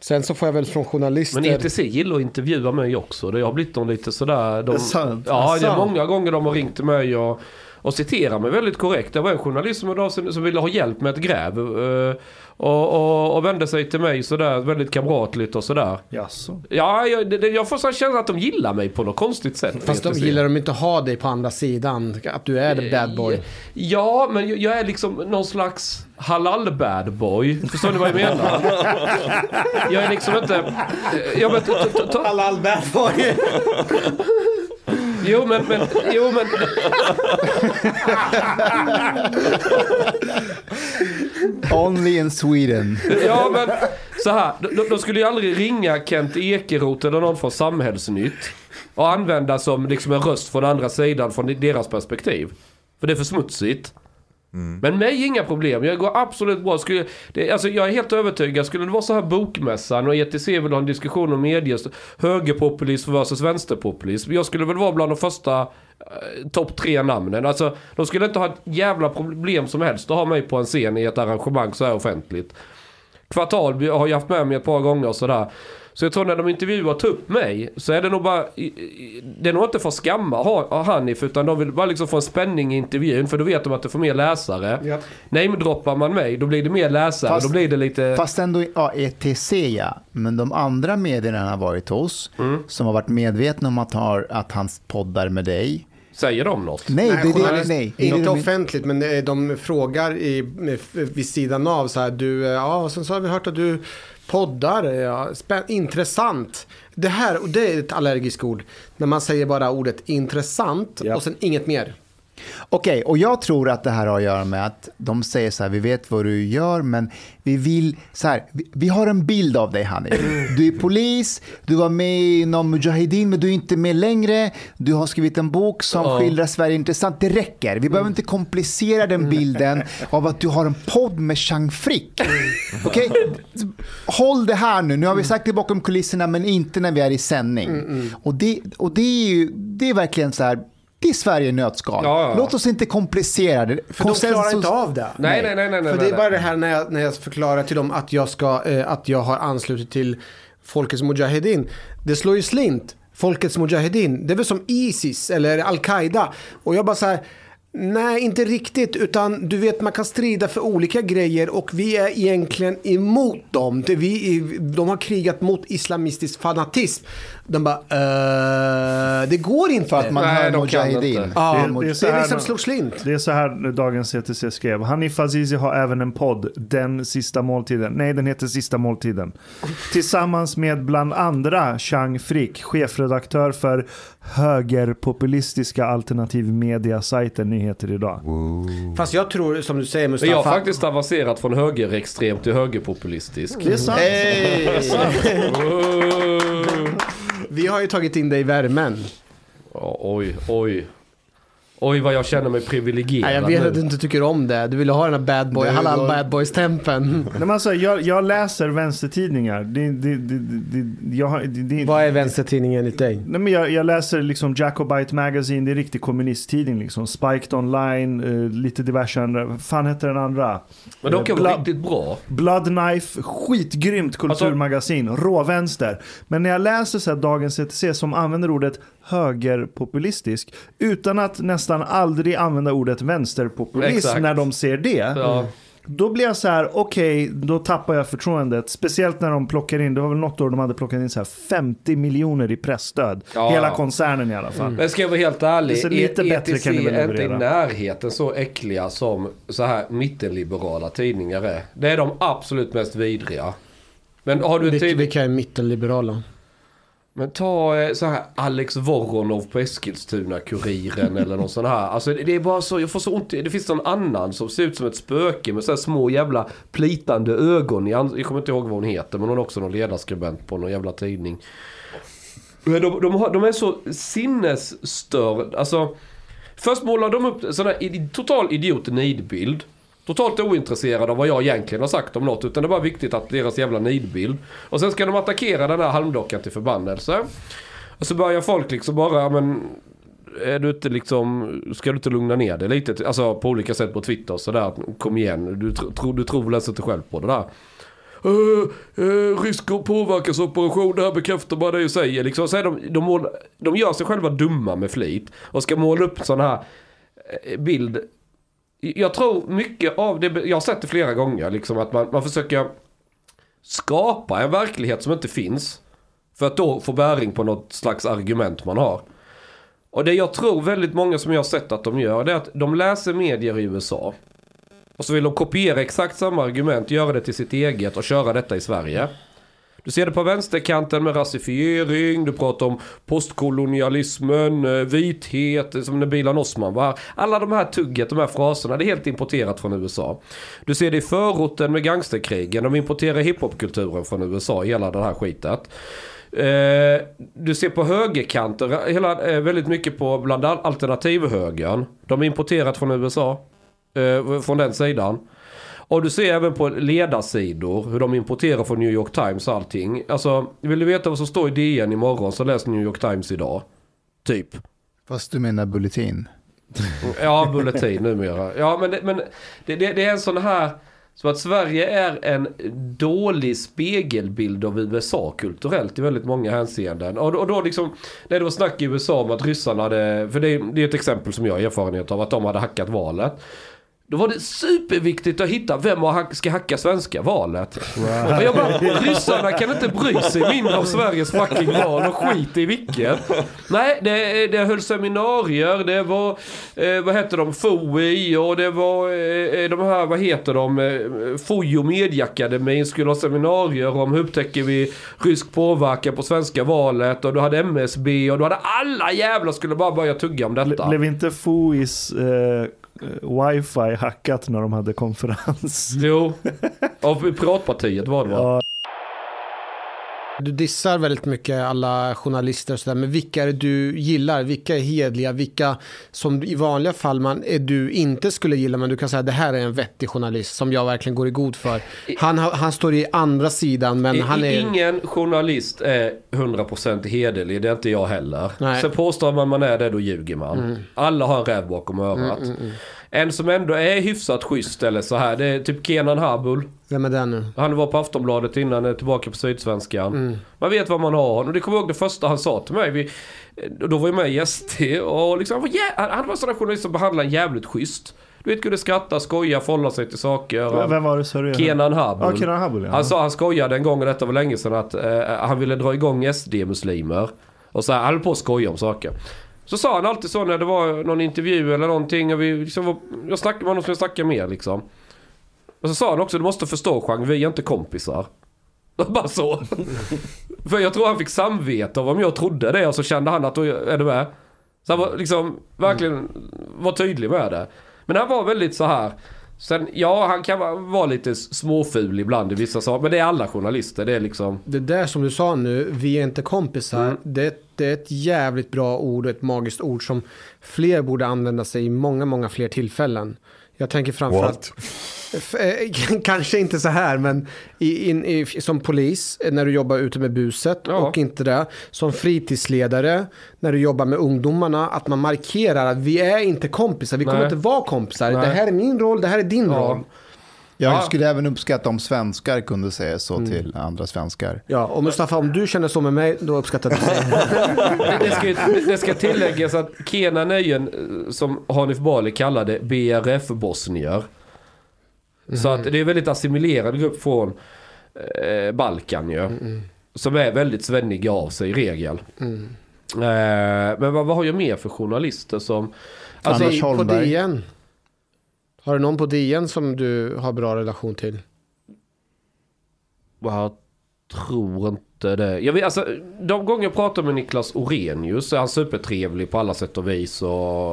Sen så får jag väl från journalister... Men ETC gillar att intervjua mig också. Det har blivit de lite sådär. De, Det är sant. Ja, det är Sant. många gånger de har ringt till mig och, och citerar mig väldigt korrekt. Det var en journalist som, idag, som ville ha hjälp med ett gräv. eh, och, och, och vände sig till mig sådär väldigt kamratligt och sådär. Jaså? Ja, jag, det, jag får så känsla att de gillar mig på något konstigt sätt. Fast de gillar de inte ha dig på andra sidan. Att du är the bad boy. Ja, men jag, jag är liksom någon slags halal bad boy. Förstår ni vad jag menar? jag är liksom inte... eh, Jag vet, ta, ta, ta, Halal bad boy. Jo men, men, jo men. Only in Sweden. Ja men så här. De, de skulle ju aldrig ringa Kent Ekeroth eller någon från Samhällsnytt. Och använda som liksom en röst från andra sidan från deras perspektiv. För det är för smutsigt. Mm. Men mig inga problem. Jag går absolut bra. Skulle, det, alltså jag är helt övertygad. Skulle det vara så här bokmässan och ETC vill ha en diskussion om medier. Högerpopulism versus vänsterpopulism. Jag skulle väl vara bland de första eh, topp tre namnen. Alltså de skulle inte ha ett jävla problem som helst att ha mig på en scen i ett arrangemang så här offentligt. Kvartal har jag haft med mig ett par gånger och sådär. Så jag tror när de intervjuar upp mig så är det nog bara, det är nog inte för att skamma ha- Hanif utan de vill bara liksom få en spänning i intervjun för då vet de att det får mer läsare. Ja. Namedroppar man mig då blir det mer läsare, Fast- då blir det lite... Fast ändå, ja, ETC ja. Men de andra medierna han har varit hos, Mm. som har varit medvetna om att, har, att han poddar med dig. Säger de något? Nej, det är det, nej. är Inte de- offentligt, men eh, de frågar i, vid sidan av så här, du, eh, ja, sen så har vi hört att du poddar, ja, spän- intressant. Det här, och det är ett allergiskt ord, när man säger bara ordet intressant Ja. och sen inget mer. Okej, och jag tror att det här har att göra med att de säger så här, vi vet vad du gör, men vi vill, så här, vi, vi har en bild av dig Hanif. Du är polis, du var med inom Mujahedin, men du är inte med längre. Du har skrivit en bok som Ja. skildrar Sverige intressant. Det räcker. Vi behöver inte komplicera den bilden av att du har en podd med Chang Frick. Okej, håll det här nu. Nu har vi sagt det bakom kulisserna, men inte när vi är i sändning. Och, det, och det är ju, det är verkligen så här, det är Sverige nötskal. Ja, ja. Låt oss inte komplicera det. För de klarar inte av det. Nej, nej, nej, nej. nej För det är nej. bara det här när jag, när jag förklarar till dem att jag, ska, eh, att jag har anslutit till Folkets Mujahedin. Det slår ju slint. Folkets Mujahedin, det är väl som Isis eller Al-Qaida. Och jag bara så här, nej inte riktigt. Utan du vet man kan strida för olika grejer och vi är egentligen emot dem. Det vi, de har krigat mot islamistisk fanatism. De bara, eh, det går inte. För att man Nej, hör Mujahedin. Ja, Det- det, det är så är här liksom slår slint. Det är så här dagens CTC skrev. Hanif Azizi har även en podd, Den sista måltiden. Nej, den heter Sista måltiden. Tillsammans med bland andra Chang Frick, chefredaktör för högerpopulistiska alternativmedia-sajten Nyheter Idag. Fast jag tror, som du säger Mustafa. jag har faktiskt avancerat från högerextrem till högerpopulistisk. Det är sant. [laughs] Oh. Vi har ju tagit in dig i värmen. Oj, oj. Oj vad jag känner mig privilegierad Nej, jag vet nu. att du inte tycker om det. Du ville ha den här bad boy, halal var- bad boys-tempen. Nej, men alltså, jag, jag läser vänstertidningar. Det, det, det, det, jag, det, det, Vad är vänstertidningen enligt dig? Nej, men jag, jag läser liksom Jacobite Magazine, det är en riktig kommunisttidning. Liksom. Spiked Online, eh, lite diverse andra. fan heter den andra? Men de Eh, kan vara Blood- riktigt bra. Blood Knife, skitgrymt kulturmagasin, råvänster. Men när jag läser så här Dagens ETC som använder ordet högerpopulistisk utan att nästan aldrig använda ordet vänsterpopulism Exakt. när de ser det. Ja. Då blir jag så här, okej, då tappar jag förtroendet. Speciellt när de plockar in, det var väl något år de hade plockat in så här 50 miljoner i pressstöd. Ja. Hela koncernen i alla fall. Men ska jag vara helt ärlig, Det är så lite E- bättre kan ni väl är inte i närheten så äckliga som så här mittenliberala tidningar är. Det är de absolut mest vidriga. Men har du vilka är mittenliberala? Men ta eh, så här Alex Voronov på Eskilstuna-Kuriren eller någon sån här. Alltså det är bara så, jag får så ont Det finns någon annan som ser ut som ett spöke med så här små jävla plitande ögon Jag kommer inte ihåg vad hon heter men hon är också någon ledarskribent på någon jävla tidning. De, de, har, de är så sinnesstörda. Alltså, först målar de upp sån här total idiot-nidbild. Totalt ointresserade av vad jag egentligen har sagt om något. Utan det är bara viktigt att deras jävla nidbild. Och sen ska de attackera den här halmdockan till förbannelse. Och så börjar folk liksom bara, men... Är du inte liksom, ska du inte lugna ner dig lite? Alltså på olika sätt på Twitter och sådär. Kom igen, du, tro- tror- du tror väl ens inte själv på det där. Eh, eh, uh, uh, rysk påverkansoperation, det här bekräftar bara det jag säger. Liksom. Så de, de, mål, de gör sig själva dumma med flit. Och ska måla upp sån här eh, bild. Jag tror mycket av det, jag har sett det flera gånger, liksom att man, man försöker skapa en verklighet som inte finns. För att då få bäring på något slags argument man har. Och det jag tror väldigt många som jag har sett att de gör, det är att de läser medier i USA. Och så vill de kopiera exakt samma argument, göra det till sitt eget och köra detta i Sverige. Du ser det på vänsterkanten med rasifiering, du pratar om postkolonialismen, eh, vithet, eh, som när Bilan Osman var här. Alla de här tugget, de här fraserna, det är helt importerat från USA. Du ser det i förorten med gangsterkrigen, de importerar hiphopkulturen från USA, hela det här skitet. Eh, du ser på högerkanten, hela, eh, väldigt mycket på bland alternativhögern. De är importerat från USA. Eh, från den sidan. Och du ser även på ledarsidor hur de importerar från New York Times och allting. Alltså, vill du veta vad som står i DN imorgon så läs New York Times idag. Typ. Fast du menar Bulletin. [laughs] Ja, Bulletin numera. Ja, men, det, men det, det, det är en sån här... Så att Sverige är en dålig spegelbild av USA kulturellt i väldigt många hänseenden. Och, då- och då liksom, när det var snack i USA om att ryssarna hade, för det, är- det är ett exempel som jag har erfarenhet av, att de hade hackat valet. Då var det superviktigt att hitta vem hack- ska hacka svenska valet. Och jag bara, ryssarna kan inte bry sig mindre om Sveriges fucking val och skit i vilket. Nej, det, det höll seminarier, det var, eh, vad heter de, FOI och det var eh, de här, vad heter de, eh, FOI och Mediakademin skulle ha seminarier om hur upptäcker vi rysk påverkan på svenska valet och du hade MSB och du hade alla jävlar skulle bara börja tugga om detta. Blev inte FOIs eh, wifi hackat när de hade konferens? Jo, av Piratpartiet var det va? Ja, Du dissar väldigt mycket alla journalister och sådär, men vilka är det du gillar? Vilka är hedliga? Vilka som i vanliga fall man, är du inte skulle gilla, men du kan säga det här är en vettig journalist som jag verkligen går i god för. Han, han står i andra sidan, men I- han är... Ingen journalist är 100% hederlig, det är inte jag heller. Nej. Sen påstår man man är det, då ljuger man. Alla har en räv bakom örat. En som ändå är hyfsat schysst eller så här, det är typ Kenan Habul. Vem är den nu? Han var på Aftonbladet innan, är tillbaka på Sydsvenskan. Man vet vad man har. Och det kommer jag ihåg det första han sa till mig. Vi, då var jag med i ST och liksom, han, var jä- han han var en sån där journalist som behandlade en jävligt schysst. Du vet, kunde skratta, skoja, förhålla sig till saker. vem var det sa du? Kenan Habul. Ja, Kenan Habul ja. Han sa, han skojade en gång, och detta var länge sedan, att eh, han ville dra igång SD-muslimer. Och så här, han höll på att skoja om saker. Så sa han alltid så när det var någon intervju eller någonting. Och vi liksom var, jag snackade med honom som jag snackade med liksom. Och så sa han också, du måste förstå Chang, vi är inte kompisar. [laughs] Bara så. [laughs] För jag tror han fick samvete av om jag trodde det och så kände han att då är du med. Så han var liksom verkligen var tydlig med det. Men han var väldigt så här. Sen, ja han kan vara, lite småful ibland i vissa saker. Men det är alla journalister. Det är liksom... Det där som du sa nu, vi är inte kompisar, Mm. det, det är ett jävligt bra ord och ett magiskt ord som fler borde använda sig i många, många fler tillfällen. Jag tänker framförallt, eh, [laughs] kanske inte så här, men i, in, i, som polis eh, när du jobbar ute med buset Ja. och inte det. Som fritidsledare när du jobbar med ungdomarna, att man markerar att vi är inte kompisar, vi kommer Nej. inte vara kompisar. Nej. Det här är min roll, det här är din Ja. roll. Jag Ja. skulle även uppskatta om svenskar kunde säga så till andra svenskar. Ja, och Mustafa, om du känner så med mig, då uppskattar jag det. [laughs] Det ska, det ska tilläggas att Kenan är ju en, eh, som Hanif Bali kallade BRF-bosnier. Så att det är en väldigt assimilerad grupp från eh, Balkan ju. Som är väldigt svenniga av sig i regel. Eh, men vad, vad har jag mer för journalister som... Alltså, Anders På Holmberg. DN. Har du någon på DN som du har bra relation till? Jag tror inte det. Jag vet, alltså, de gånger jag pratar med Niklas Orenius är han supertrevlig på alla sätt och vis. Och,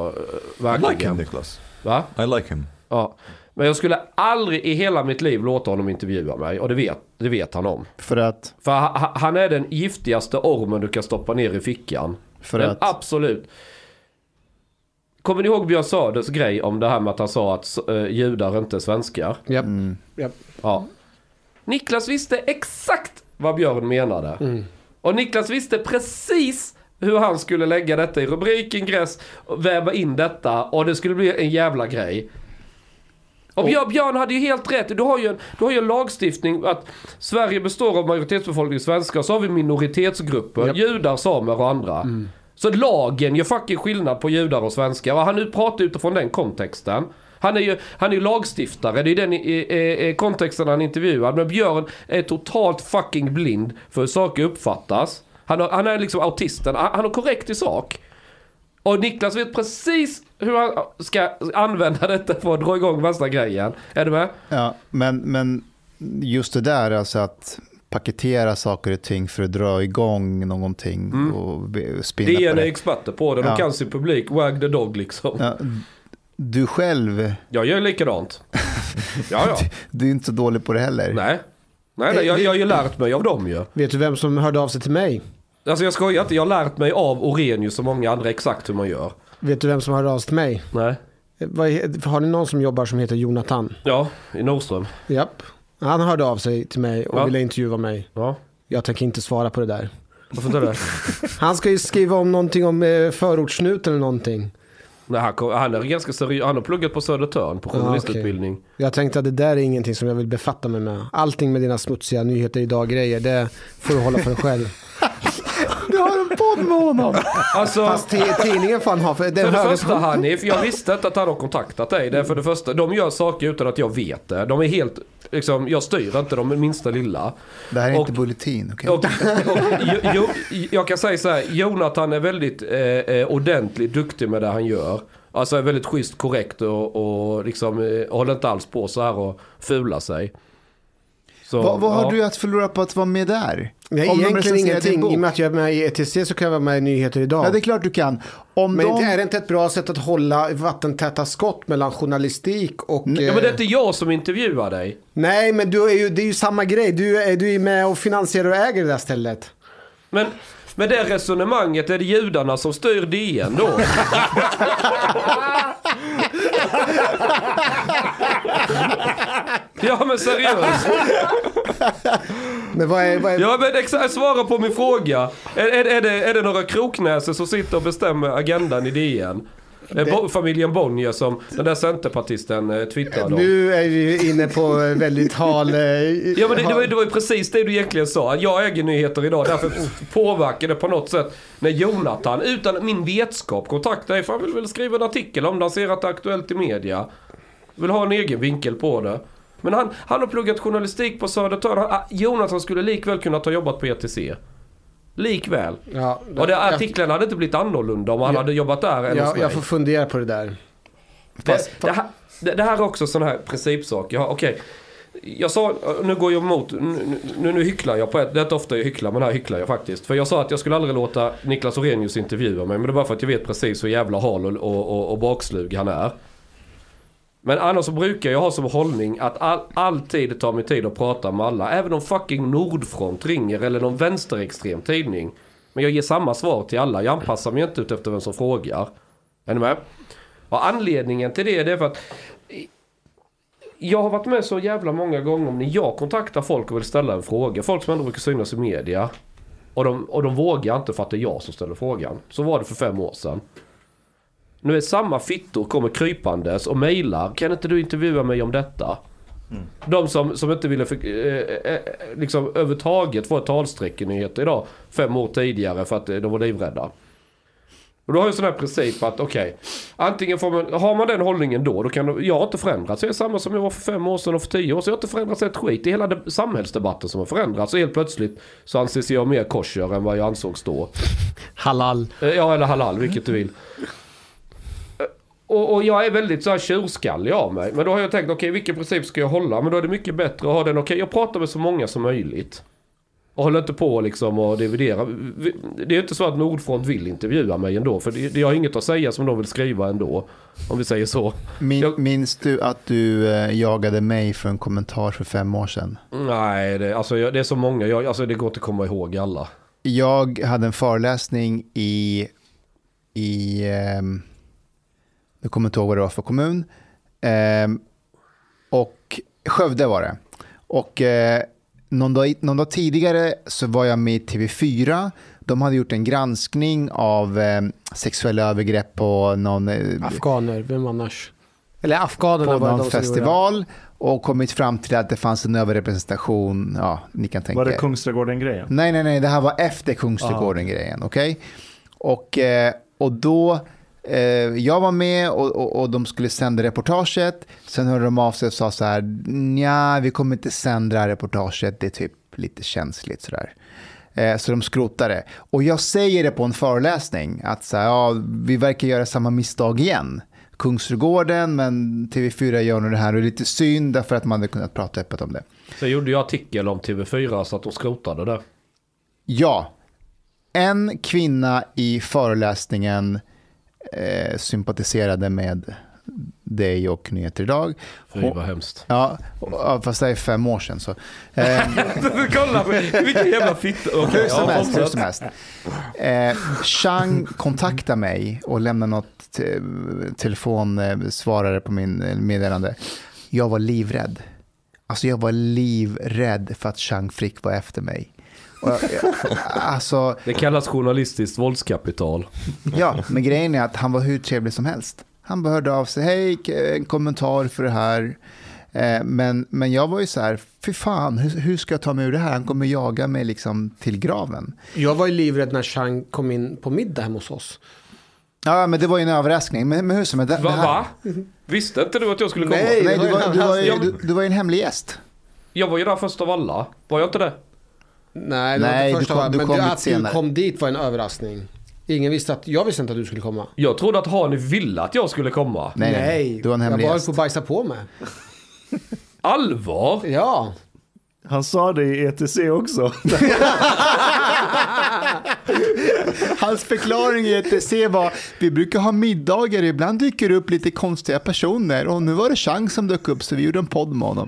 eh, I verkligen. like him, Niklas. Va? I like him. Ja. Men jag skulle aldrig i hela mitt liv låta honom intervjua mig. Och det vet, det vet han om. För att, För ha- ha- han är den giftigaste ormen du kan stoppa ner i fickan. för Den att, Absolut. Kommer ni ihåg Björn Söders grej om det här med att han sa att uh, judar inte är svenskar? Japp. mm, Japp. Ja. Niklas visste exakt vad Björn menade. Och Niklas visste precis hur han skulle lägga detta i rubrik, ingress, väva in detta och det skulle bli en jävla grej. Och Björn, Björn hade ju helt rätt. Du har ju, en, du har ju en lagstiftning att Sverige består av majoritetsbefolkning svenskar. Så har vi minoritetsgrupper, Japp. judar, samer och andra. Så lagen gör fucking skillnad på judar och svenskar. Och han nu pratar utifrån den kontexten. Han är ju, han är ju lagstiftare, det är den i, i, i kontexten han intervjuar. Men Björn är totalt fucking blind för hur saker uppfattas. Han, har, han är liksom autisten, han, han har korrekt i sak. Och Niklas vet precis hur han ska använda [laughs] detta för att dra igång värsta grejen. Är du med? ja, men, men just det där, alltså att paketera saker och ting för att dra igång någonting och be- spinna DN är det. experter på det, de Ja. kan sin publik, wag the dog liksom. Ja, du själv, Jag gör likadant. [laughs] Ja, ja. du är inte så dålig på det heller. Nej. Nej, nej jag, jag har ju lärt mig av dem ju. Vet du vem som hörde av sig till mig? Alltså jag skojar inte, jag har lärt mig av Orenius och många andra exakt hur man gör. Vet du vem som hörde av sig till mig? Nej. Har ni någon som jobbar som heter Jonathan? Ja, i Norrström. Japp. Han hörde av sig till mig och Ja. ville intervjua mig. Ja, Jag tänker inte svara på det där. varför inte det? [laughs] Han ska ju skriva om någonting om eh, förortssnut eller någonting. Nej, han, kom, han är ganska seriös, han har pluggat på Södertörn på Ja, journalistutbildning. Jag tänkte att det där är ingenting som jag vill befatta mig med. Allting med dina smutsiga nyheter idag-grejer, det får du hålla för dig själv. [laughs] Du har en podd med honom. Alltså, Fast ti- tidningen fan har, för för den det första Hanif, jag visste inte att han har kontaktat dig. Det är för det första, de gör saker utan att jag vet det. De är helt, liksom, jag styr inte dem minsta lilla. Det här är Och- inte bulletin, okej? Jo, jag kan säga så här, Jonathan är väldigt eh, eh, ordentligt duktig med det han gör. Alltså är väldigt schysst, korrekt och, och liksom eh, håller inte alls på så här och fula sig. Så, Vad, vad har ja. du att förlora på att vara med där? Nej, Om egentligen ingenting. bok? I och med att jag är med i ETC så kan jag vara med i Nyheter idag. Ja, det är klart du kan. Om Men de... det är det inte ett bra sätt att hålla vattentäta skott mellan journalistik och... Ja, eh, men det är inte jag som intervjuar dig. Nej, men du är ju, det är ju samma grej. Du är, du är med och finansierar och äger det där stället. Men med det resonemanget är det judarna som styr DN då. [laughs] ja men seriöst. Men vad är... Vad är Ja men exakt, svara på min fråga. Är, är, är, det, är det några kroknäsor som sitter och bestämmer agendan i DN? Det... Bo, familjen Bonnier som den där centerpartisten eh, twittrade om. Nu är vi inne på eh, väldigt hal... eh, Ja men det, det, var, ju- det var ju precis det du egentligen sa. Jag äger nyheter idag. Därför påverkar det på något sätt när Jonathan utan min vetskap kontaktar dig. För han vill väl skriva en artikel om det. Han ser att det är aktuellt i media. Vill ha en egen vinkel på det. Men han, han har pluggat journalistik på Södertörn. Han, ah, Jonathan skulle likväl kunna ta jobbat på ETC. Likväl. Ja, Och det, jag, artiklarna hade inte blivit annorlunda om han Ja. hade jobbat där än hos jag, mig. jag får fundera på det där. Det, det, här, det, det här är också sån här principsak. Jag, har- okej. jag sa, nu går jag emot, nu, nu, hycklar jag på ett, det är inte ofta jag hycklar men här hycklar jag faktiskt. För jag sa att jag skulle aldrig låta Niklas Orenius intervjua mig men det är bara för att jag vet precis hur jävla hal och, och, och bakslug han är. Men annars så brukar jag ha som hållning att all, alltid ta mig tid att prata med alla. Även om fucking Nordfront ringer eller någon vänsterextrem tidning. Men jag ger samma svar till alla. Jag anpassar mig inte ut efter vem som frågar. Är ni med? Och anledningen till det, det är för att jag har varit med så jävla många gånger om när jag kontaktar folk och vill ställa en fråga. Folk som ändå brukar synas i media. Och de, och de vågar inte för att det är jag som ställer frågan. Så var det för fem år sedan. Nu är samma fittor kommer krypandes och mejlar. Kan inte du intervjua mig om detta? De som, som inte ville för, eh, eh, liksom överhuvudtaget få ett talstreck i nyheter idag. Fem år tidigare för att eh, de var livrädda. Och då har jag en sån här princip att okej, antingen får man, har man den hållningen då, då kan du, jag har inte förändrats. Jag är samma som jag var för fem år sedan och för tio år sedan. Jag har inte förändrats ett skit. Det är hela de, samhällsdebatten som har förändrats. Och helt plötsligt så anses jag mer kosher än vad jag ansågs då. Halal. Eh, Ja, eller halal, vilket du vill. Och, och jag är väldigt så här tjurskallig av mig. Men då har jag tänkt, okej vilken princip ska jag hålla? Men då är det mycket bättre att ha den, okej jag pratar med så många som möjligt. Och håller inte på liksom och dividera. Vi- Det är inte så att Nordfront vill intervjua mig ändå. För det, jag har inget att säga som de vill skriva ändå. Om vi säger så. Min, Jag- Minns du att du eh, jagade mig för en kommentar för fem år sedan? Nej, det, alltså, jag, det är så många. Jag, alltså, det går inte att komma ihåg alla. Jag hade en föreläsning i, i ehm, jag kommer inte ihåg vad det var för kommun, Ehm, och Skövde var det. Och eh, någon, dag, någon dag tidigare så var jag med i TV4. De hade gjort en granskning av eh, sexuella övergrepp på någon eh, Afghaner, vem annars? Eller afghanerna på var det någon de festival och kommit fram till att det fanns en överrepresentation. Ja, ni kan tänka Var det. Kungsträdgården-grejen? Nej, nej, nej, det här var efter Kungsträdgården-grejen, okej? Och, eh, och då, eh, jag var med och, och, och de skulle sända reportaget. Sen hörde de av sig och sa så här, nja, vi kommer inte sända det här reportaget, det är typ lite känsligt sådär. Eh, så de skrotade. Och jag säger det på en föreläsning, att så här, ja, vi verkar göra samma misstag igen. Kungsträdgården, men TV4 gör nog det här och det är lite synd därför att man hade kunnat prata öppet om det. Sen gjorde jag artikel om TV4 så att de skrotade det. Ja. En kvinna i föreläsningen eh, sympatiserade med dig och Nyheter Idag. Fy vad hemskt. Ja, fast det är fem år sedan. Så. Eh, [laughs] Kolla vilken jävla fitta. Okej, hur som helst. Hur som helst. Eh, Chang kontaktade mig och lämnade något te- telefonsvarare på min eh, meddelande. Jag var livrädd. Alltså jag var livrädd för att Chang Frick var efter mig. Jag, alltså, Det kallas journalistiskt våldskapital. Ja, men grejen är att han var hur trevlig som helst. Han bara hörde av sig, hej, en kommentar för det här. Eh, Men, men jag var ju så här, fy fan, hur, hur ska jag ta mig ur det här? Han kommer jaga mig liksom till graven. Jag var ju livrädd när Chang kom in på middag hemma hos oss. Ja, men det var ju en överraskning. Men, men hur som helst, Va? va? Visste inte du att jag skulle komma? Nej. Nej, du var du, var ju, du, du var ju en hemlig gäst. Jag var ju där först av alla. Var jag inte det? Nej, det Nej, var du inte första kom- var, du men kom du, att du kom dit var en överraskning. Ingen visste att, jag visste inte att du skulle komma. Jag trodde att Hani ville att jag skulle komma. Nej, nej. Du var en jag hemlig bara gäst. på att bajsa på mig. [laughs] Allvar? Ja. Han sa det i ETC också. [laughs] Hans förklaring i ETC var, vi brukar ha middagar, ibland dyker det upp lite konstiga personer och nu var det Chang som dök upp så vi gjorde en podd med honom.